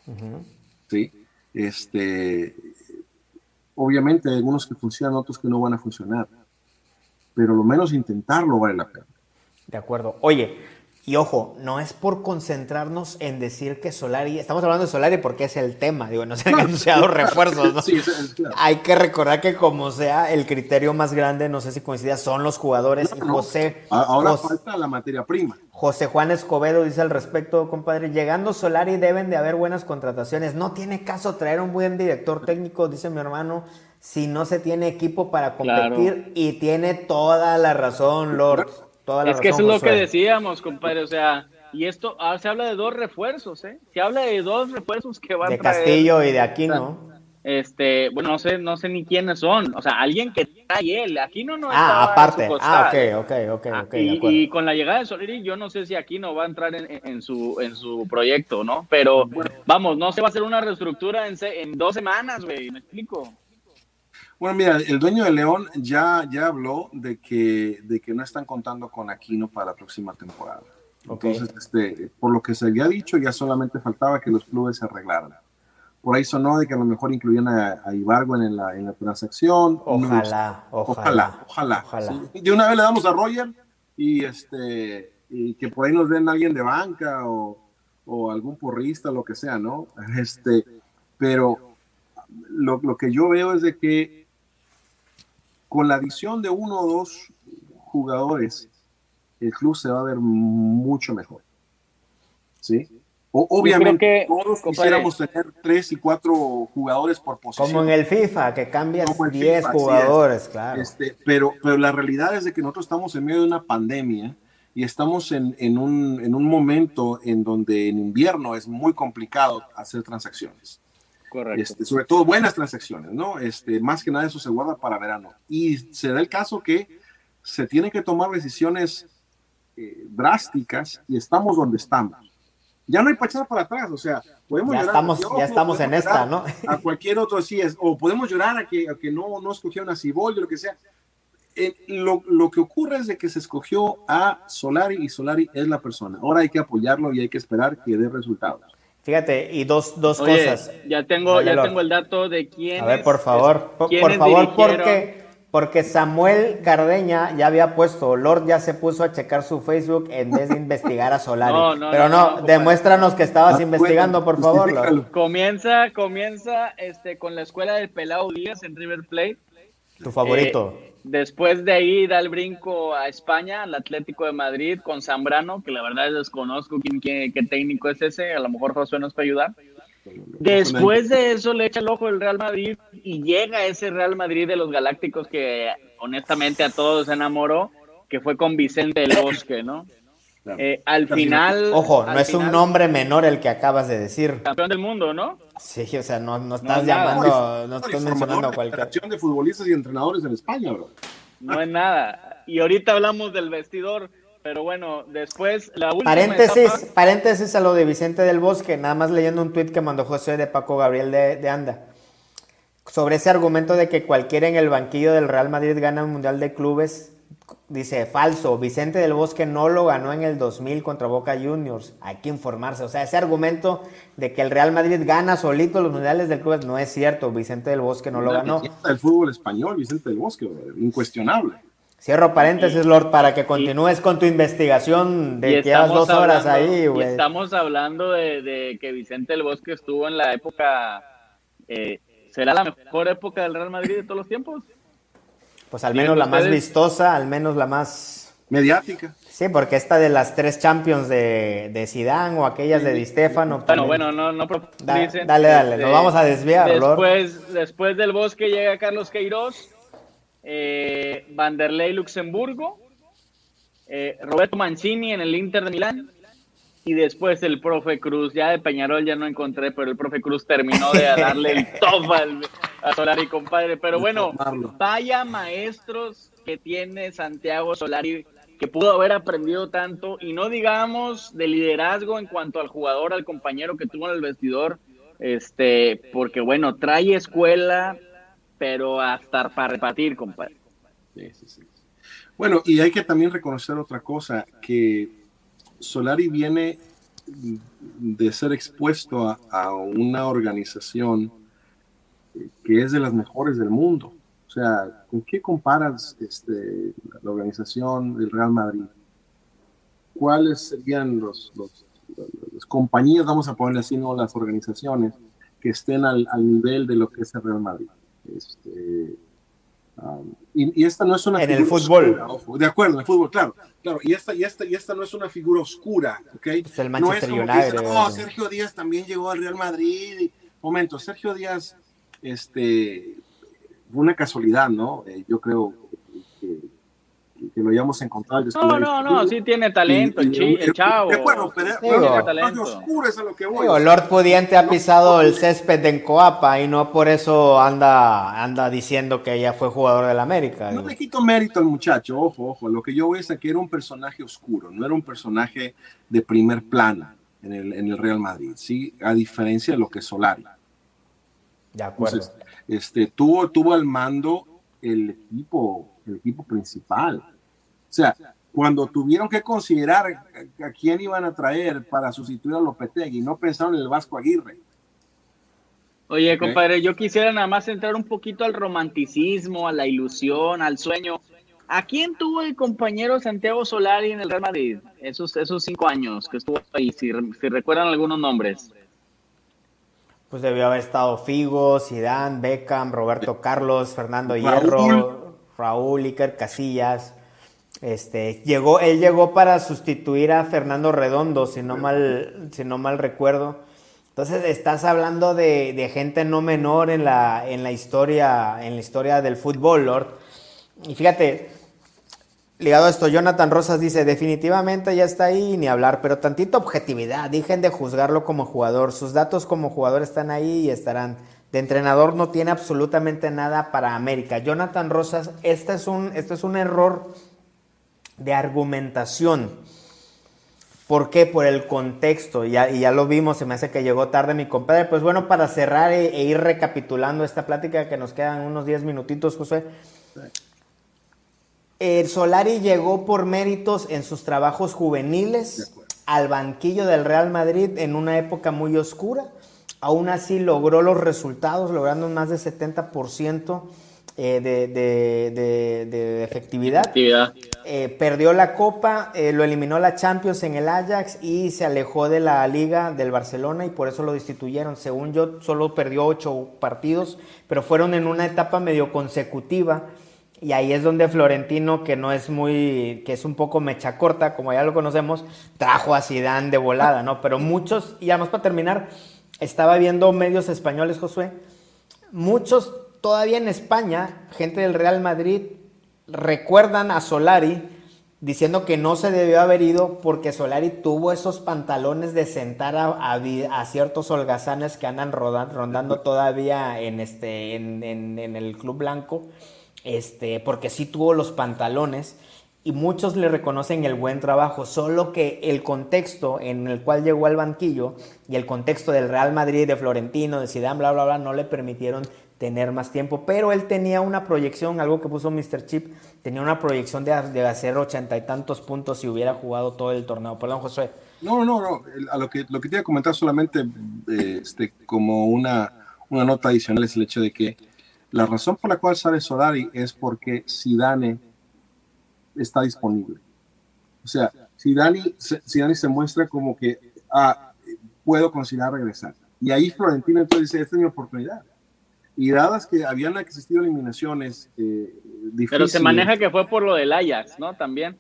¿Sí? Este, obviamente hay algunos que funcionan, otros que no van a funcionar, pero lo menos intentarlo vale la pena. De acuerdo. Oye, y ojo, no es por concentrarnos en decir que Solari, estamos hablando de Solari porque es el tema, digo, no se han anunciado refuerzos, ¿no? Sí, Hay que recordar que como sea, el criterio más grande, no sé si coincida, son los jugadores y José... Ahora falta la materia prima. José Juan Escobedo dice al respecto, compadre, llegando Solari deben de haber buenas contrataciones. No tiene caso traer un buen director técnico, dice mi hermano, si no se tiene equipo para competir y tiene toda la razón, Lord es que eso es lo que decíamos, compadre. O sea, y esto ah, se habla de dos refuerzos, ¿eh? Se habla de dos refuerzos que van a traer. De Castillo y de Aquino. Este, bueno, no sé, no sé ni quiénes son. O sea, alguien que trae él. Aquino no Ah, aparte. Ah, ok, ok, ok, ah, y, con la llegada de Solari, yo no sé si Aquino va a entrar en, su, en su proyecto, ¿no? Pero, vamos, no se va a hacer una reestructura en, en dos semanas, güey. ¿Me explico? Bueno, mira, el dueño de León ya, ya habló de que, de que no están contando con Aquino para la próxima temporada. Entonces, este, por lo que se había dicho, ya solamente faltaba que los clubes se arreglaran. por ahí sonó de que a lo mejor incluían a, a Ibargüen en la, en la transacción. Ojalá, No, ojalá, ojalá, ojalá. ojalá. Sí. De una vez le damos a Roger y este y que por ahí nos den a alguien de banca o, o algún porrista, lo que sea, ¿no? Este, pero lo, lo que yo veo es de que con la adición de uno o dos jugadores, el club se va a ver mucho mejor. ¿Sí? O- obviamente, que, todos compadre, quisiéramos tener tres y cuatro jugadores por posición. Como en el FIFA, que cambias Como en 10 FIFA, así jugadores, claro. Este, pero, pero la realidad es de que nosotros estamos en medio de una pandemia y estamos en, en un, en un momento en donde en invierno es muy complicado hacer transacciones. Correcto. Este, sobre todo buenas transacciones, ¿no? Este, más que nada eso se guarda para verano. Y se da el caso que se tienen que tomar decisiones eh, drásticas y estamos donde estamos. Ya no hay para echar para atrás, o sea, podemos Ya llorar estamos- ya estamos en esta, ¿no? A cualquier otro así es, o podemos llorar a que, a que no, no escogieron a Ciboldi, lo que sea. Eh, lo, lo que ocurre es de que se escogió a Solari y Solari es la persona. Ahora hay que apoyarlo y hay que esperar que dé resultados. Fíjate, y dos, dos Oye, cosas. ya tengo, Dale, ya Lord. tengo el dato de quién. A ver, por favor, por, por favor, porque, porque Samuel Cardeña ya había puesto, Lord ya se puso a checar su Facebook en vez de investigar a Solari. No, no, Pero no, no, no, compadre. demuéstranos que estabas Ah, investigando, por bueno, favor, Lord. Comienza, comienza este, con la escuela del Pelao Díaz en River Plate. Tu favorito. Eh, después de ahí da el brinco a España, al Atlético de Madrid con Zambrano, que la verdad desconozco quién, quién- qué técnico es ese, a lo mejor Josué nos puede ayudar. Después de eso le echa el ojo el Real Madrid y llega ese Real Madrid de los Galácticos que honestamente a todos se enamoró, que fue con Vicente del Bosque, ¿no? Claro. Eh, al final... Ojo, no es un nombre menor el que acabas de decir. Campeón del mundo, ¿no? Sí, o sea, no, no estás es nada. llamando, no Y estás mencionando a de cualquier. De futbolistas y entrenadores en España, bro. No es nada. Y ahorita hablamos del vestidor, pero bueno, después la última Paréntesis, etapa- paréntesis a lo de Vicente del Bosque, nada más leyendo un tuit que mandó José de Paco Gabriel de, de Anda. Sobre ese argumento de que cualquiera en el banquillo del Real Madrid gana un Mundial de Clubes, dice falso, Vicente del Bosque no lo ganó en el 2000 contra Boca Juniors, hay que informarse, o sea, ese argumento de que el Real Madrid gana solito los Mundiales de Clubes no es cierto, Vicente del Bosque no lo ganó. El fútbol español, Vicente del Bosque, incuestionable. Cierro paréntesis, Lord, para que continúes con tu investigación de que llevas dos horas hablando- ahí, güey. estamos hablando de, de que Vicente del Bosque estuvo en la época. eh, ¿Será la mejor época del Real Madrid de todos los tiempos? Pues al ¿Tienen menos la más vistosa, al menos la más... Mediática. Sí, porque esta de las tres Champions de, de Zidane o aquellas de Di Stefano... Bueno, también- bueno, no, no profundicen. Da- dale, dale, nos vamos a desviar, Lord. Después, después del Bosque llega Carlos Queiroz, eh, Vanderlei Luxemburgo, eh, Roberto Mancini en el Inter de Milán y después el profe Cruz. Ya de Peñarol ya no encontré, pero el profe Cruz terminó de darle el top al, a Solari, compadre. Pero bueno, vaya maestros que tiene Santiago Solari que pudo haber aprendido tanto y no digamos de liderazgo en cuanto al jugador, al compañero que tuvo en el vestidor, este, porque bueno, trae escuela, pero hasta para repartir, compadre. Sí, sí, sí. Bueno, y hay que también reconocer otra cosa, que Solari viene de ser expuesto a, una organización que es de las mejores del mundo. O sea, ¿con qué comparas este, la organización del Real Madrid? ¿Cuáles serían los, compañías, vamos a ponerle así, no las organizaciones, que estén al, al nivel de lo que es el Real Madrid? Este, um, y, y, esta no es una en el fútbol. Oscura, ojo, de acuerdo, en el fútbol, claro. Claro, y esta, y esta, y esta no es una figura oscura, ¿ok? Es el no es Manchester como que United. dicen, oh, Sergio Díaz también llegó al Real Madrid. Momento, Sergio Díaz, este, fue una casualidad, ¿no? Eh, yo creo que, que, lo hayamos encontrado. No, no, no, sí tiene talento, el, chi, el chavo. De acuerdo, pero talento. oscuro es a lo que voy. Digo, Lord Pudiente ha pisado el césped en Coapa y no por eso anda, anda diciendo que ella fue jugador del América. No le quito mérito al muchacho, ojo, ojo. Lo que yo voy es a que era un personaje oscuro, no era un personaje de primer plano en el, en el Real Madrid, ¿sí? A diferencia de lo que es Solari. De acuerdo. Entonces, este, tuvo, tuvo al mando el equipo, el equipo principal. O sea, cuando tuvieron que considerar a, a quién iban a traer para sustituir a Lopetegui, no pensaron en el Vasco Aguirre. Oye, compadre, yo quisiera nada más entrar un poquito al romanticismo, a la ilusión, al sueño. ¿A quién tuvo el compañero Santiago Solari en el Real Madrid esos, esos cinco años que estuvo ahí? Si, si recuerdan algunos nombres. Pues debió haber estado Figo, Zidane, Beckham, Roberto Carlos, Fernando Hierro, Raúl, Iker Casillas. Este, llegó, él llegó para sustituir a Fernando Redondo, si no mal, si no mal recuerdo. Entonces estás hablando de, de, gente no menor en la, en la historia, en la historia del fútbol, Lord. Y fíjate, ligado a esto, Jonathan Rosas dice, definitivamente ya está ahí, ni hablar, pero tantita objetividad, dejen de juzgarlo como jugador, sus datos como jugador están ahí y estarán. De entrenador no tiene absolutamente nada para América. Jonathan Rosas, este es un, este es un error de argumentación. ¿Por qué? Por el contexto. Ya, y ya lo vimos, se me hace que llegó tarde mi compadre. Pues bueno, para cerrar e, e ir recapitulando esta plática que nos quedan unos 10 minutitos, José. El Solari llegó por méritos en sus trabajos juveniles al banquillo del Real Madrid en una época muy oscura. Aún así logró los resultados, logrando más de 70% eh, de, de, de, efectividad. Eh, perdió la Copa, eh, lo eliminó la Champions en el Ajax y se alejó de la Liga del Barcelona y por eso lo destituyeron. Según yo, solo perdió ocho partidos, pero fueron en una etapa medio consecutiva. Y ahí es donde Florentino, que no es muy, que es un poco mecha corta, como ya lo conocemos, trajo a Zidane de volada, ¿no? Pero muchos, y además para terminar, estaba viendo medios españoles, Josué, muchos todavía en España, gente del Real Madrid, recuerdan a Solari diciendo que no se debió haber ido porque Solari tuvo esos pantalones de sentar a, ciertos holgazanes que andan rondando todavía en, este, en, en, el Club Blanco, este, porque sí tuvo los pantalones y muchos le reconocen el buen trabajo, solo que el contexto en el cual llegó al banquillo y el contexto del Real Madrid, de Florentino, de Zidane, bla, bla, bla, no le permitieron tener más tiempo, pero él tenía una proyección, algo que puso Mr. Chip, tenía una proyección de, hacer ochenta y tantos puntos si hubiera jugado todo el torneo. Perdón, José. No, no, no, a lo que, lo que te iba a comentar solamente eh, este, como una, una nota adicional es el hecho de que la razón por la cual sale Solari es porque Zidane está disponible. O sea, Zidane, Zidane se muestra como que ah, puedo considerar regresar. Y ahí Florentino entonces dice, esta es mi oportunidad y dadas que habían existido eliminaciones eh, difíciles. Pero se maneja que fue por lo del Ajax, ¿no? También.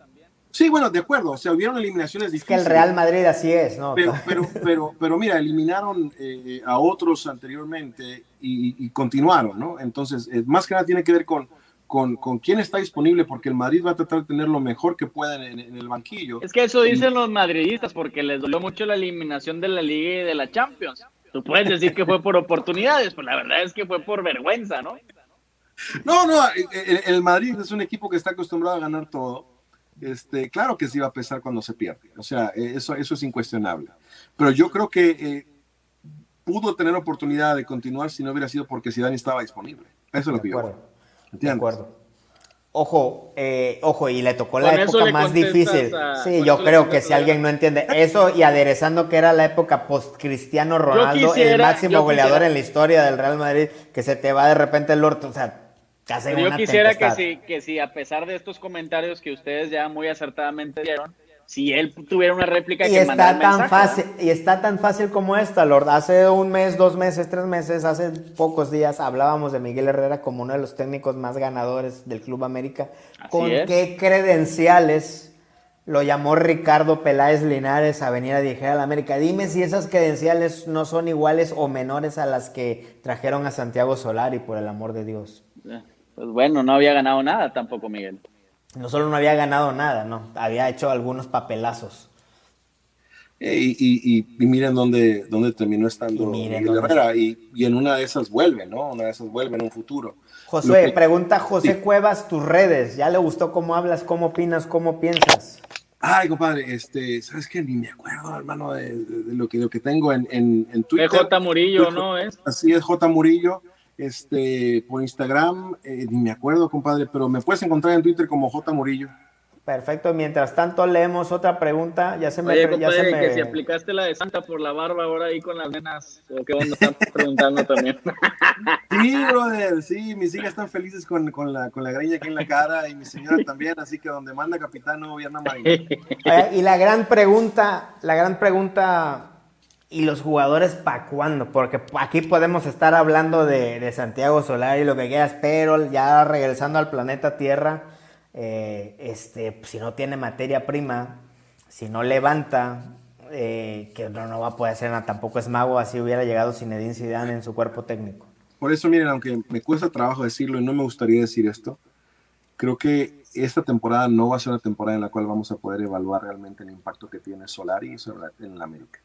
Sí, bueno, de acuerdo, o sea, hubieron eliminaciones difíciles. que el Real Madrid así es, ¿no? Pero, pero, pero, pero mira, eliminaron eh, a otros anteriormente y, continuaron, ¿no? Entonces, eh, más que nada tiene que ver con, con, con, quién está disponible, porque el Madrid va a tratar de tener lo mejor que pueda en, en, el banquillo. Es que eso dicen los madridistas, porque les dolió mucho la eliminación de la Liga y de la Champions. Tú puedes decir que fue por oportunidades, pero la verdad es que fue por vergüenza, ¿no? No, no, el, Madrid es un equipo que está acostumbrado a ganar todo. Este, claro que se iba a pesar cuando se pierde. O sea, eso, eso es incuestionable. Pero yo creo que eh, pudo tener oportunidad de continuar si no hubiera sido porque Zidane estaba disponible. Eso es lo que yo. De acuerdo. Ojo, eh, ojo, y le tocó la época más difícil. sí, yo creo que si alguien no entiende eso y aderezando que era la época post-Cristiano Ronaldo, el máximo goleador en la historia del Real Madrid, que se te va de repente el orto, o sea, casi Yo quisiera que si, que si a pesar de estos comentarios que ustedes ya muy acertadamente dieron, si él tuviera una réplica y está tan fácil y está tan fácil como esta Lord. Hace un mes dos meses tres meses hace pocos días hablábamos de Miguel Herrera como uno de los técnicos más ganadores del Club América. Con qué credenciales lo llamó Ricardo Peláez Linares a venir a dirigir al América dime si esas credenciales no son iguales o menores a las que trajeron a Santiago Solari por el amor de Dios. Pues bueno no había ganado nada tampoco Miguel no solo no había ganado nada, no, había hecho algunos papelazos. Eh, y, miren dónde, dónde terminó estando y, y, en una de esas vuelve, ¿no? Una de esas vuelve en un futuro. José, pregunta José Cuevas tus redes. ¿Ya le gustó cómo hablas, cómo opinas, cómo piensas? Ay, compadre, este, ¿sabes qué? Ni me acuerdo, hermano, de, lo, que, lo que tengo en, en, en Twitter. J. Murillo, ¿no? ¿Es? Así es, J. Murillo este, por Instagram, eh, ni me acuerdo, compadre, pero me puedes encontrar en Twitter como J Murillo. Perfecto, mientras tanto leemos otra pregunta, ya se me... Oye, ya se me... que si aplicaste la de Santa por la barba ahora ahí con las nenas, o qué onda, están preguntando también. Sí, brother, sí, mis hijas están felices con, con, la, con la greña aquí en la cara y mi señora también, así que donde manda capitán no gobierna marina. y la gran pregunta, la gran pregunta, ¿y los jugadores para cuándo? Porque aquí podemos estar hablando de, Santiago Solar y lo que quieras, pero ya regresando al planeta Tierra eh, este, si no tiene materia prima, si no levanta, eh, que no, no va a poder hacer nada, tampoco es mago, así hubiera llegado Zinedine Zidane en su cuerpo técnico. Por eso, miren, aunque me cuesta trabajo decirlo y no me gustaría decir esto, creo que esta temporada no va a ser una temporada en la cual vamos a poder evaluar realmente el impacto que tiene Solari en la América.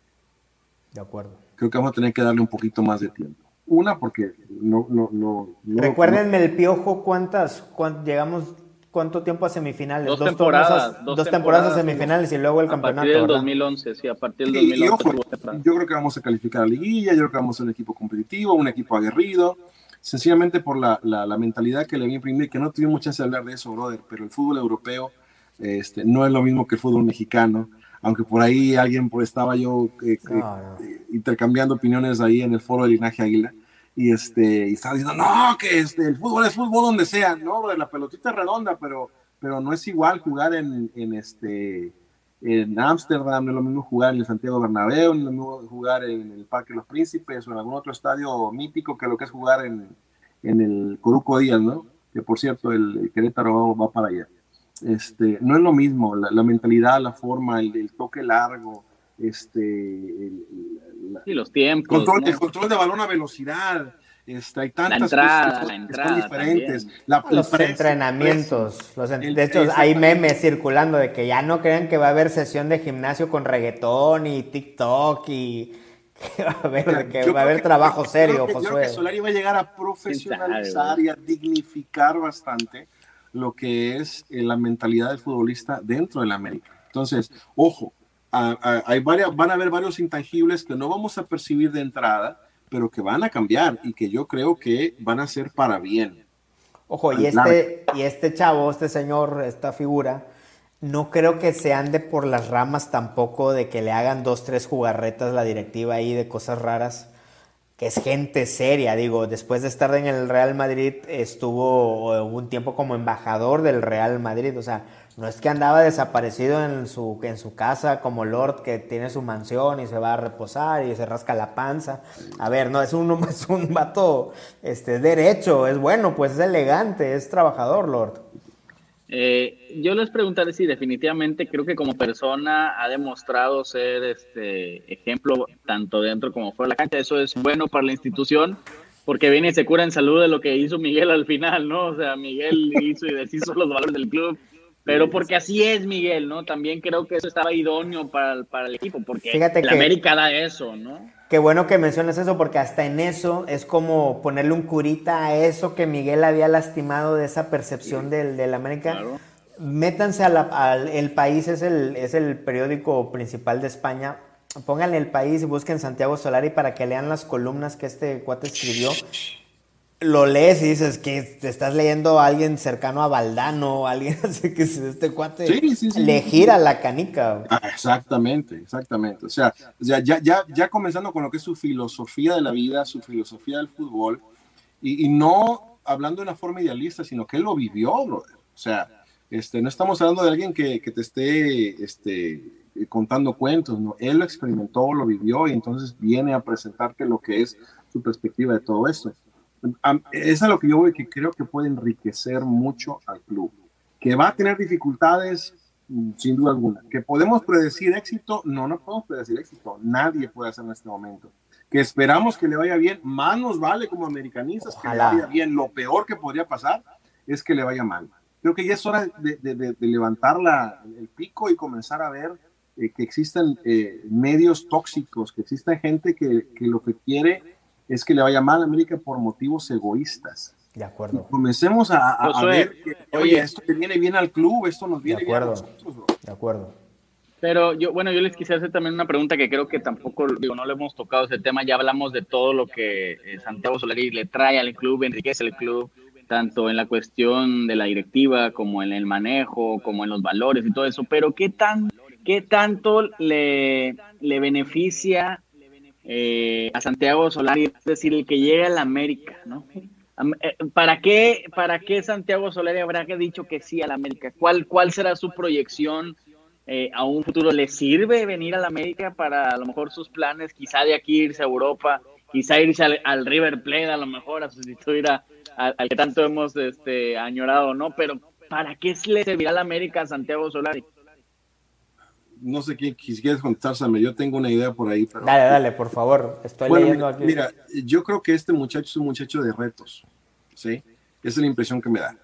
De acuerdo. Creo que vamos a tener que darle un poquito más de tiempo. Una, porque no... no, no, Recuérdenme el piojo, ¿cuántas? llegamos ¿Cuánto tiempo a semifinales? Dos, temporadas. dos, temporadas, a semifinales y luego el campeonato. A partir del 2011, sí, a partir del 2011. yo creo que vamos a calificar a Liguilla, yo creo que vamos a ser un equipo competitivo, un equipo aguerrido, sencillamente por la, la, mentalidad que le voy a imprimir, que no tuvimos mucha chance de hablar de eso, brother, pero el fútbol europeo este, no es lo mismo que el fútbol mexicano, aunque por ahí alguien, pues estaba yo eh, eh, intercambiando opiniones ahí en el foro de Linaje Águila y este y estaba diciendo no que este el fútbol es fútbol donde sea no la pelotita es redonda pero pero no es igual jugar en, en este en Ámsterdam no es lo mismo jugar en el Santiago Bernabéu no es lo mismo jugar en el Parque de los Príncipes o en algún otro estadio mítico que lo que es jugar en, en el Coruco Díaz no que por cierto el, Querétaro va, para allá este no es lo mismo la, mentalidad la forma el, toque largo este el, y los tiempos. Control, El control de balón a velocidad. Este, hay tantas cosas que son diferentes. los entrenamientos. Los de hecho, hay memes circulando de que ya no crean que va a haber sesión de gimnasio con reggaetón y TikTok y que va a haber, que va a haber trabajo serio, Josué. Creo que Solari va a llegar a profesionalizar y a dignificar bastante lo que es eh, la mentalidad del futbolista dentro de la América. Entonces, ojo, hay varias, van a haber varios intangibles que no vamos a percibir de entrada, pero que van a cambiar y que yo creo que van a ser para bien. Ojo, y este, y este chavo, este señor, esta figura, no creo que se ande por las ramas tampoco de que le hagan dos, tres jugarretas la directiva ahí de cosas raras, es gente seria, digo, después de estar en el Real Madrid, estuvo un tiempo como embajador del Real Madrid, o sea, no es que andaba desaparecido en su, en su casa como Lord que tiene su mansión y se va a reposar y se rasca la panza. A ver, no, es un, es un vato este, derecho, es bueno, pues es elegante, es trabajador, Lord. Eh, yo les preguntaré si definitivamente creo que como persona ha demostrado ser este ejemplo tanto dentro como fuera de la cancha. Eso es bueno para la institución porque viene y se cura en salud de lo que hizo Miguel al final, ¿no? O sea, Miguel hizo y deshizo los valores del club pero porque así es, Miguel, ¿no? También creo que eso estaba idóneo para, para el equipo, porque Fíjate que, América da eso, ¿no? Qué bueno que mencionas eso, porque hasta en eso es como ponerle un curita a eso que Miguel había lastimado de esa percepción del, del, América. Métanse al El País, es el, es el periódico principal de España. Pónganle El País y busquen Santiago Solari para que lean las columnas que este cuate escribió lo lees y dices que te estás leyendo a alguien cercano a Valdano, alguien así que este cuate le gira la canica. Ah, exactamente, exactamente. O sea, ya, ya, ya, comenzando con lo que es su filosofía de la vida, su filosofía del fútbol, y, no hablando de una forma idealista, sino que él lo vivió, brother. O sea, este, no estamos hablando de alguien que, que te esté este, contando cuentos, ¿no? Él lo experimentó, lo vivió y entonces viene a presentarte lo que es su perspectiva de todo esto es a lo que yo voy, que creo que puede enriquecer mucho al club. Que va a tener dificultades, mm, sin duda alguna. Que podemos predecir éxito, no, no podemos predecir éxito. Nadie puede hacer en este momento. Que esperamos que le vaya bien, más nos vale como americanistas que le vaya bien. Lo peor que podría pasar es que le vaya mal. Creo que ya es hora de, levantar la, el pico y comenzar a ver eh, que existen eh, medios tóxicos, que exista gente que, que lo que quiere es que le vaya mal a América por motivos egoístas. De acuerdo. comencemos a, ver que, oye, esto le viene bien al club, esto nos viene bien a nosotros, De acuerdo. Pero yo, bueno, yo les quisiera hacer también una pregunta que creo que tampoco, digo, no le hemos tocado ese tema, ya hablamos de todo lo que eh, Santiago Solari le trae al club, enriquece el club, tanto en la cuestión de la directiva como en el manejo, como en los valores y todo eso, pero ¿qué, tan, qué tanto le, le beneficia eh, a Santiago Solari, es decir, el que llegue a la América, ¿no? Eh, ¿Para qué, ¿Para qué Santiago Solari habrá dicho que sí a la América? ¿Cuál, cuál será su proyección eh, a un futuro? ¿Le sirve venir a la América para a lo mejor sus planes? Quizá de aquí irse a Europa, quizá irse al, River Plate a lo mejor a sustituir a, al que tanto hemos este, añorado, ¿no? Pero ¿para qué le servirá a la América a Santiago Solari? No sé quién quieres contestárseme, yo tengo una idea por ahí. Pero... Dale, dale, por favor, estoy leyendo aquí. Mira, yo creo que este muchacho es un muchacho de retos, ¿sí? Esa es la impresión que me da.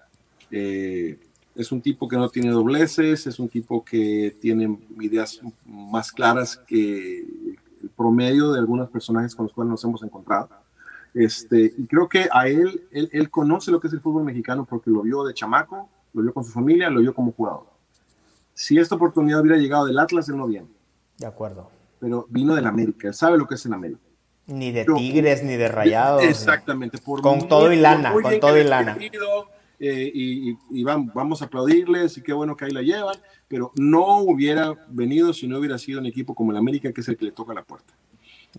Eh, es un tipo que no tiene dobleces, es un tipo que tiene ideas más claras que el promedio de algunos personajes con los cuales nos hemos encontrado. Este, y creo que a él, él, conoce lo que es el fútbol mexicano porque lo vio de chamaco, lo vio con su familia, lo vio como jugador. Si esta oportunidad hubiera llegado del Atlas, él no viene. De acuerdo. Pero vino del América, él sabe lo que es el América. Ni de Tigres, ni de Rayados. Exactamente. con todo y lana, con todo y lana. Eh, y, vamos, a aplaudirles y qué bueno que ahí la llevan, pero no hubiera venido si no hubiera sido un equipo como el América, que es el que le toca la puerta.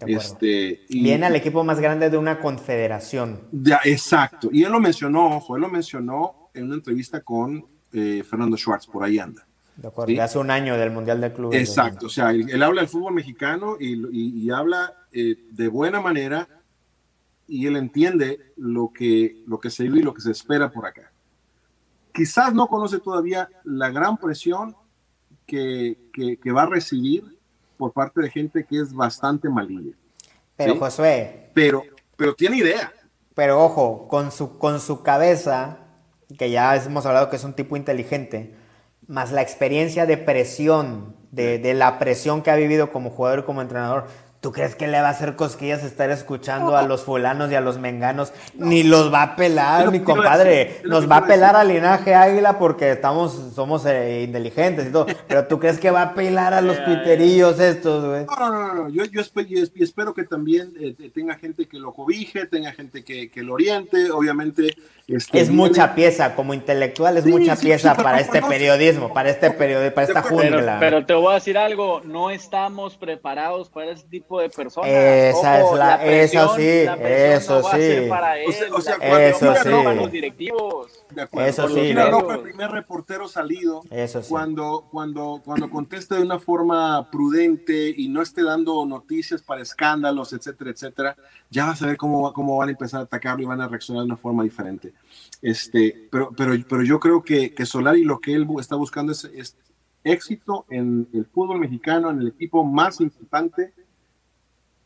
Este, Viene al equipo más grande de una confederación. Ya, exacto. Y él lo mencionó, ojo, él lo mencionó en una entrevista con eh, Fernando Schwartz, por ahí anda. De acuerdo, hace un año del Mundial de Clubes. Exacto, o sea, él, habla del fútbol mexicano y, habla eh, de buena manera y él entiende lo que, lo que se vive y lo que se espera por acá. Quizás no conoce todavía la gran presión que, que va a recibir por parte de gente que es bastante maligna. Pero Josué. Pero, pero tiene idea. Pero ojo, con su, con su cabeza, que ya hemos hablado que es un tipo inteligente, más la experiencia de presión, de, de la presión que ha vivido como jugador y como entrenador, ¿Tú crees que le va a hacer cosquillas estar escuchando a los fulanos y a los menganos? Ni los va a pelar, mi compadre. Nos va a pelar al linaje águila porque estamos, somos eh, inteligentes y todo. Pero ¿tú crees que va a pelar a los piterillos estos, güey? No, no, no, Yo, yo, espero, que también eh, tenga gente que lo cobije, tenga gente que, que lo oriente. Obviamente es mucha pieza, como intelectual es mucha pieza para este periodismo, para este periodismo, para esta jungla. Pero, te voy a decir algo, no estamos preparados para ese tipo de personas. Esa es la, eso sí, eso sí. o sea, eso sí. los directivos. Eso sí. el primer reportero salido, cuando, cuando, cuando conteste de una forma prudente y no esté dando noticias para escándalos, etcétera, etcétera, ya vas a ver cómo, cómo van a empezar a atacarlo y van a reaccionar de una forma diferente. Este, pero, pero, pero yo creo que, que Solari lo que él está buscando es, es éxito en el fútbol mexicano, en el equipo más importante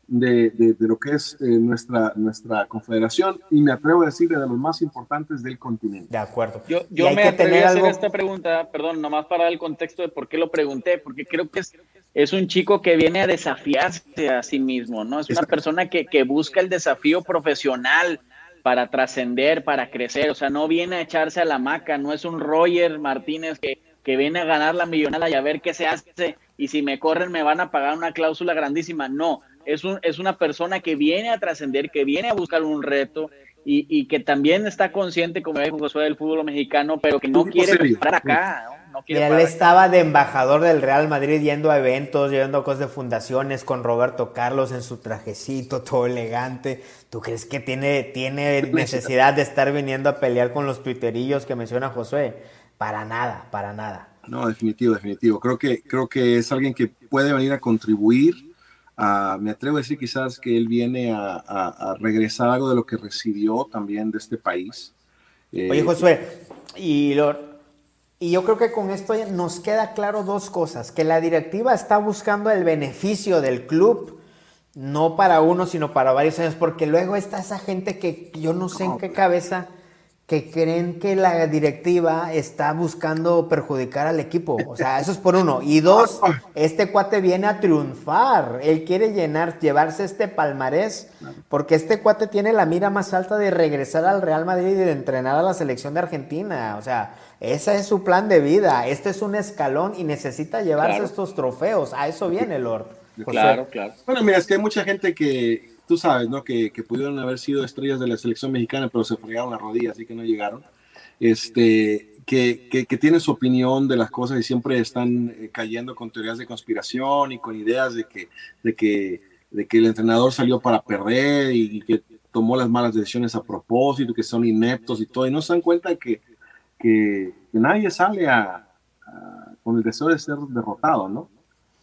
de, de, lo que es eh, nuestra, nuestra confederación y me atrevo a decir de los más importantes del continente. De acuerdo. Yo, yo me atreví a hacer esta pregunta, perdón, nomás para dar el contexto de por qué lo pregunté, porque creo que es, es un chico que viene a desafiarse a sí mismo, ¿no? Es una persona que, que busca el desafío profesional para trascender, para crecer, o sea, no viene a echarse a la maca, no es un Roger Martínez que, que viene a ganar la millonada y a ver qué se hace y si me corren me van a pagar una cláusula grandísima, no es, un, es una persona que viene a trascender, que viene a buscar un reto y, y, que también está consciente, como dijo Josué, del fútbol mexicano, pero que no quiere parar acá. ¿no? él estaba de embajador del Real Madrid yendo a eventos, llevando cosas de fundaciones con Roberto Carlos en su trajecito, todo elegante. ¿Tú crees que tiene, tiene necesidad de estar viniendo a pelear con los tuiterillos que menciona Josué? Para nada, para nada. No, definitivo, definitivo. Creo que, creo que es alguien que puede venir a contribuir me atrevo a decir quizás que él viene a, regresar algo de lo que recibió también de este país. Eh, Oye, Josué, y, y yo creo que con esto nos queda claro dos cosas, que la directiva está buscando el beneficio del club, no para uno, sino para varios años, porque luego está esa gente que yo no sé en qué cabeza que creen que la directiva está buscando perjudicar al equipo. O sea, eso es por uno. Y dos, este cuate viene a triunfar. Él quiere llenar, llevarse este palmarés, porque este cuate tiene la mira más alta de regresar al Real Madrid y de entrenar a la selección de Argentina. O sea, ese es su plan de vida. Este es un escalón y necesita llevarse estos trofeos. A eso viene, Lord. Claro, claro. Bueno, mira, es que hay mucha gente que, tú sabes, ¿no? Que, que, pudieron haber sido estrellas de la selección mexicana, pero se fregaron la rodilla, así que no llegaron. Este, que, que, que su opinión de las cosas y siempre están eh, cayendo con teorías de conspiración y con ideas de que, de que, de que el entrenador salió para perder y, que tomó las malas decisiones a propósito, que son ineptos y todo, y no se dan cuenta que, que, nadie sale a, con el deseo de ser derrotado, ¿no?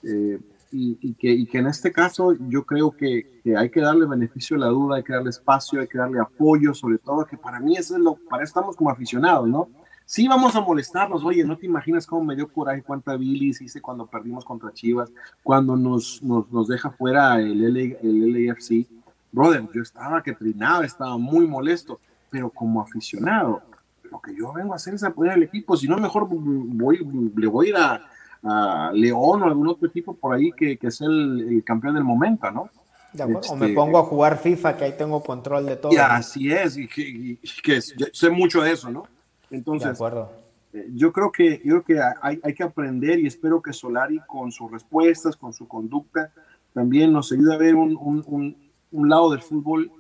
Eh, y, que, y, que, en este caso yo creo que, que, hay que darle beneficio a la duda, hay que darle espacio, hay que darle apoyo, sobre todo que para mí eso es lo, para eso estamos como aficionados, ¿no? Sí vamos a molestarnos, oye, no te imaginas cómo me dio coraje, cuánta bilis hice cuando perdimos contra Chivas, cuando nos, nos, nos deja fuera el, LA, el LAFC. Brother, yo estaba que trinaba, estaba muy molesto, pero como aficionado, lo que yo vengo a hacer es apoyar al equipo, si no mejor voy, le voy a ir a, a León o algún otro equipo por ahí que, que es el, campeón del momento, ¿no? o me este, pongo a jugar FIFA, que ahí tengo control de todo. Y así es, y que, que sé mucho de eso, ¿no? Entonces, de acuerdo. Eh, yo creo que, yo creo que hay, hay, que aprender y espero que Solari con sus respuestas, con su conducta, también nos ayude a ver un, un, un, lado del fútbol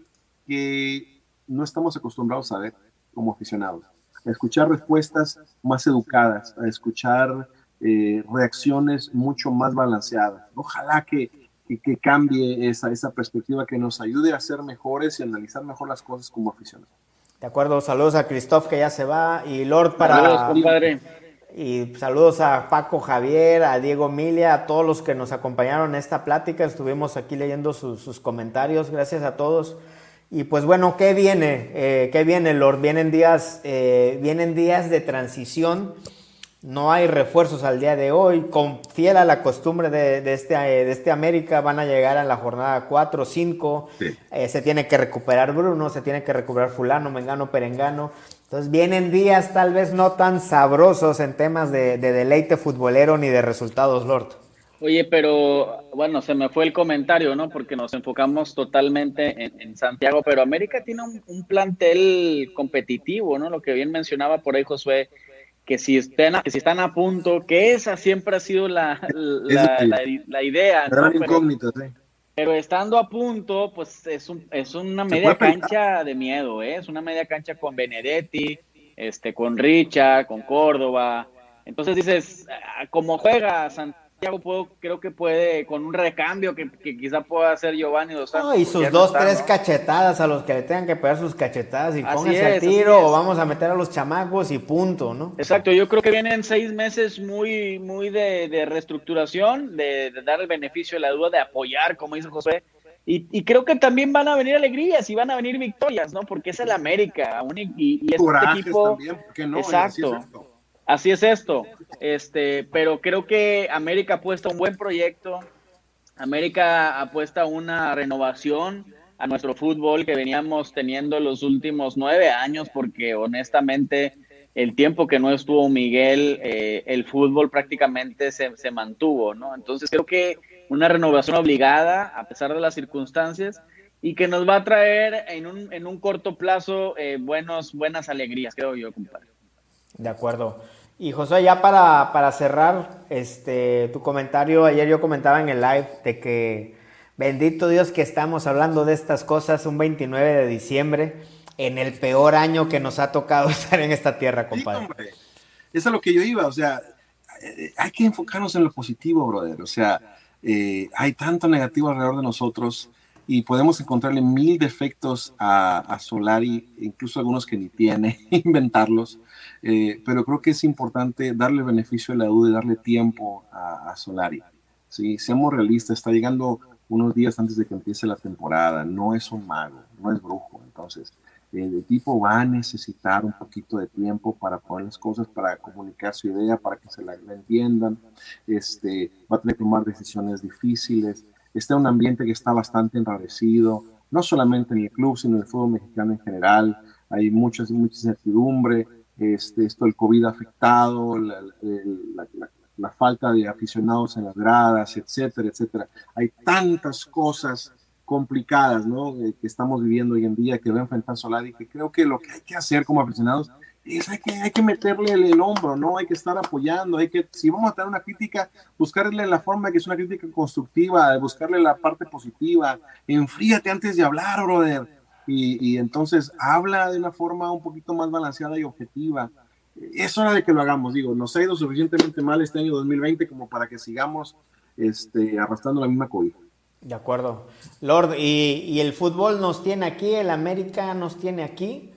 que no estamos acostumbrados a ver como aficionados. A escuchar respuestas más educadas, a escuchar eh, reacciones mucho más balanceadas. Ojalá que, que, cambie esa, esa perspectiva, que nos ayude a ser mejores y analizar mejor las cosas como aficionados. De acuerdo, saludos a Christoph que ya se va y Lord para... Saludos, compadre. Y saludos a Paco Javier, a Diego Milia, a todos los que nos acompañaron en esta plática. Estuvimos aquí leyendo sus, comentarios. Gracias a todos. Y pues bueno, ¿qué viene? Eh, ¿Qué viene, Lord? Vienen días, eh, vienen días de transición no hay refuerzos al día de hoy. Con, fiel a la costumbre de, este, de este América, van a llegar a la jornada 4 o 5. se tiene que recuperar Bruno, se tiene que recuperar Fulano, Mengano, Perengano. Entonces vienen días tal vez no tan sabrosos en temas de, deleite futbolero ni de resultados, Lord. Oye, pero bueno, se me fue el comentario, ¿no? Porque nos enfocamos totalmente en, Santiago, pero América tiene un, un, plantel competitivo, ¿no? Lo que bien mencionaba por ahí Josué, que si, estén, que si están a punto, que esa siempre ha sido la, la, idea. pero, estando a punto, pues es, un, es una media cancha de miedo, ¿eh? es una media cancha con Benedetti, este, con Richa, con Córdoba. Entonces dices, ah, como juega Santiago puedo, creo que puede, con un recambio que, quizá pueda hacer Giovanni Dos Santos. y sus dos, tres cachetadas a los que le tengan que pegar sus cachetadas y pónganse al tiro o vamos a meter a los chamacos y punto, ¿no? Exacto, yo creo que vienen seis meses muy, muy de, reestructuración, de, dar el beneficio de la duda, de apoyar, como dice José. Y, creo que también van a venir alegrías y van a venir victorias, ¿no? Porque es el América. y, y este equipo. no, exacto. Así es esto. Este, pero creo que América apuesta un buen proyecto. América apuesta una renovación a nuestro fútbol que veníamos teniendo los últimos nueve años, porque honestamente el tiempo que no estuvo Miguel, eh, el fútbol prácticamente se, se, mantuvo, ¿no? Entonces creo que una renovación obligada, a pesar de las circunstancias, y que nos va a traer en un, en un corto plazo eh, buenos, buenas alegrías, creo yo, compadre. De acuerdo. Y José, ya para, para, cerrar, este, tu comentario, ayer yo comentaba en el live de que bendito Dios que estamos hablando de estas cosas un 29 de diciembre, en el peor año que nos ha tocado estar en esta tierra, compadre. Eso es lo que yo iba, o sea, eh, hay que enfocarnos en lo positivo, brother, o sea, eh, hay tanto negativo alrededor de nosotros y podemos encontrarle mil defectos a, a Solari, incluso algunos que ni tiene, inventarlos. Eh, pero creo que es importante darle beneficio a la duda y darle tiempo a, Solari. ¿sí? Seamos realistas, está llegando unos días antes de que empiece la temporada, no es un mago, no es brujo, entonces el equipo va a necesitar un poquito de tiempo para poner las cosas, para comunicar su idea, para que se la, entiendan, este, va a tener que tomar decisiones difíciles, está un ambiente que está bastante enrarecido, no solamente en el club, sino en el fútbol mexicano en general, hay mucha, mucha incertidumbre, este, esto el COVID afectado, la, falta de aficionados en las gradas, etcétera, etcétera. Hay tantas cosas complicadas ¿no? Eh, que estamos viviendo hoy en día que va a enfrentar Solari, que creo que lo que hay que hacer como aficionados es, hay, que, hay que meterle el, hombro, ¿no? Hay que estar apoyando, hay que, si vamos a tener una crítica, buscarle la forma que es una crítica constructiva, buscarle la parte positiva, enfríate antes de hablar, brother, y, y entonces habla de una forma un poquito más balanceada y objetiva. Es hora de que lo hagamos, digo, nos ha ido suficientemente mal este año 2020 como para que sigamos este, arrastrando la misma cobija. De acuerdo. Lord, y, y, el fútbol nos tiene aquí, el América nos tiene aquí,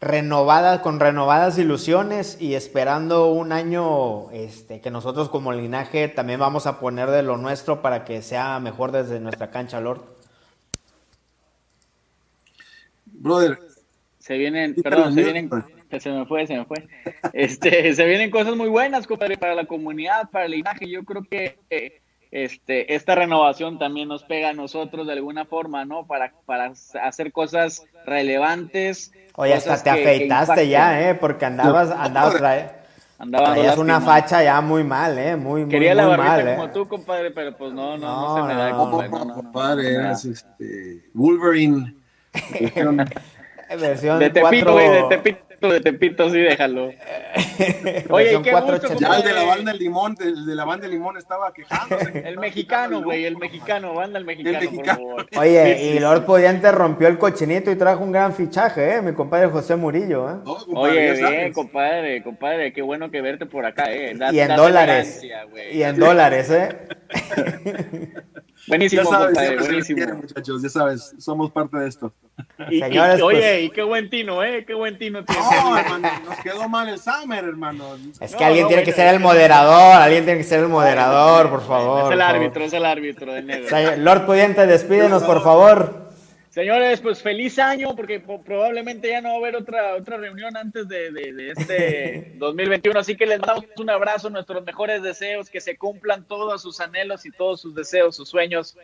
renovada, con renovadas ilusiones y esperando un año este, que nosotros como linaje también vamos a poner de lo nuestro para que sea mejor desde nuestra cancha, Lord. Brother. Se vienen, perdón, se vienen, se me fue, se me fue. Este, se vienen cosas muy buenas, compadre, para la comunidad, para el linaje. Yo creo que este, esta renovación también nos pega a nosotros de alguna forma, ¿no? Para, para hacer cosas relevantes. Oye, hasta te afeitaste ya, ¿eh? Porque andabas, andabas, Andaba traías una facha ya muy mal, ¿eh? Muy, muy, Quería la barbita mal, ¿eh? como tú, compadre, pero pues no, no, no, no se me da, compadre. No, compadre, eres este, Wolverine. Versión de Tepito, güey, de Tepito de Tepito, sí, déjalo. Oye, qué gusto, Ya el de la banda de Limón, el de la banda de Limón estaba quejándose. El mexicano, güey, el mexicano, banda el mexicano, el mexicano. por favor. Oye, y Lord Pudiente rompió el cochinito y trajo un gran fichaje, ¿eh? Mi compadre José Murillo, ¿eh? Oye, bien, compadre, compadre, qué bueno que verte por acá, ¿eh? y en dólares. y en dólares, ¿eh? Buenísimo, ya sabes, compadre, buenísimo. muchachos, ya sabes, somos parte de esto. Y, Señores, y, oye, pues... y qué buen tino, ¿eh? Qué buen tino tiene. No, hermano, nos quedó mal el Summer, hermano. Es que no, alguien no, tiene bueno, que ser el moderador, alguien tiene que ser el moderador, por favor. Es el árbitro, favor. es el árbitro de negro. Lord Pudiente, despídenos, por favor. Señores, pues feliz año, porque probablemente ya no va a haber otra, otra reunión antes de, de, de este 2021. Así que les damos un abrazo, nuestros mejores deseos, que se cumplan todos sus anhelos y todos sus deseos, sus sueños.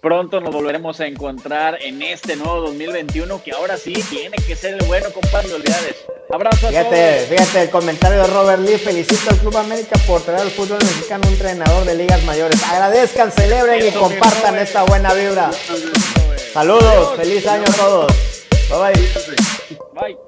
Pronto nos volveremos a encontrar en este nuevo 2021, que ahora sí tiene que ser el bueno, compadre, olvidades. Abrazo a fíjate, todos. Fíjate, el comentario de Robert Lee. Felicito al Club América por traer al fútbol mexicano un entrenador de ligas mayores. Agradezcan, celebren y compartan esta buena vibra. Saludos, feliz año a todos. Bye bye. Bye.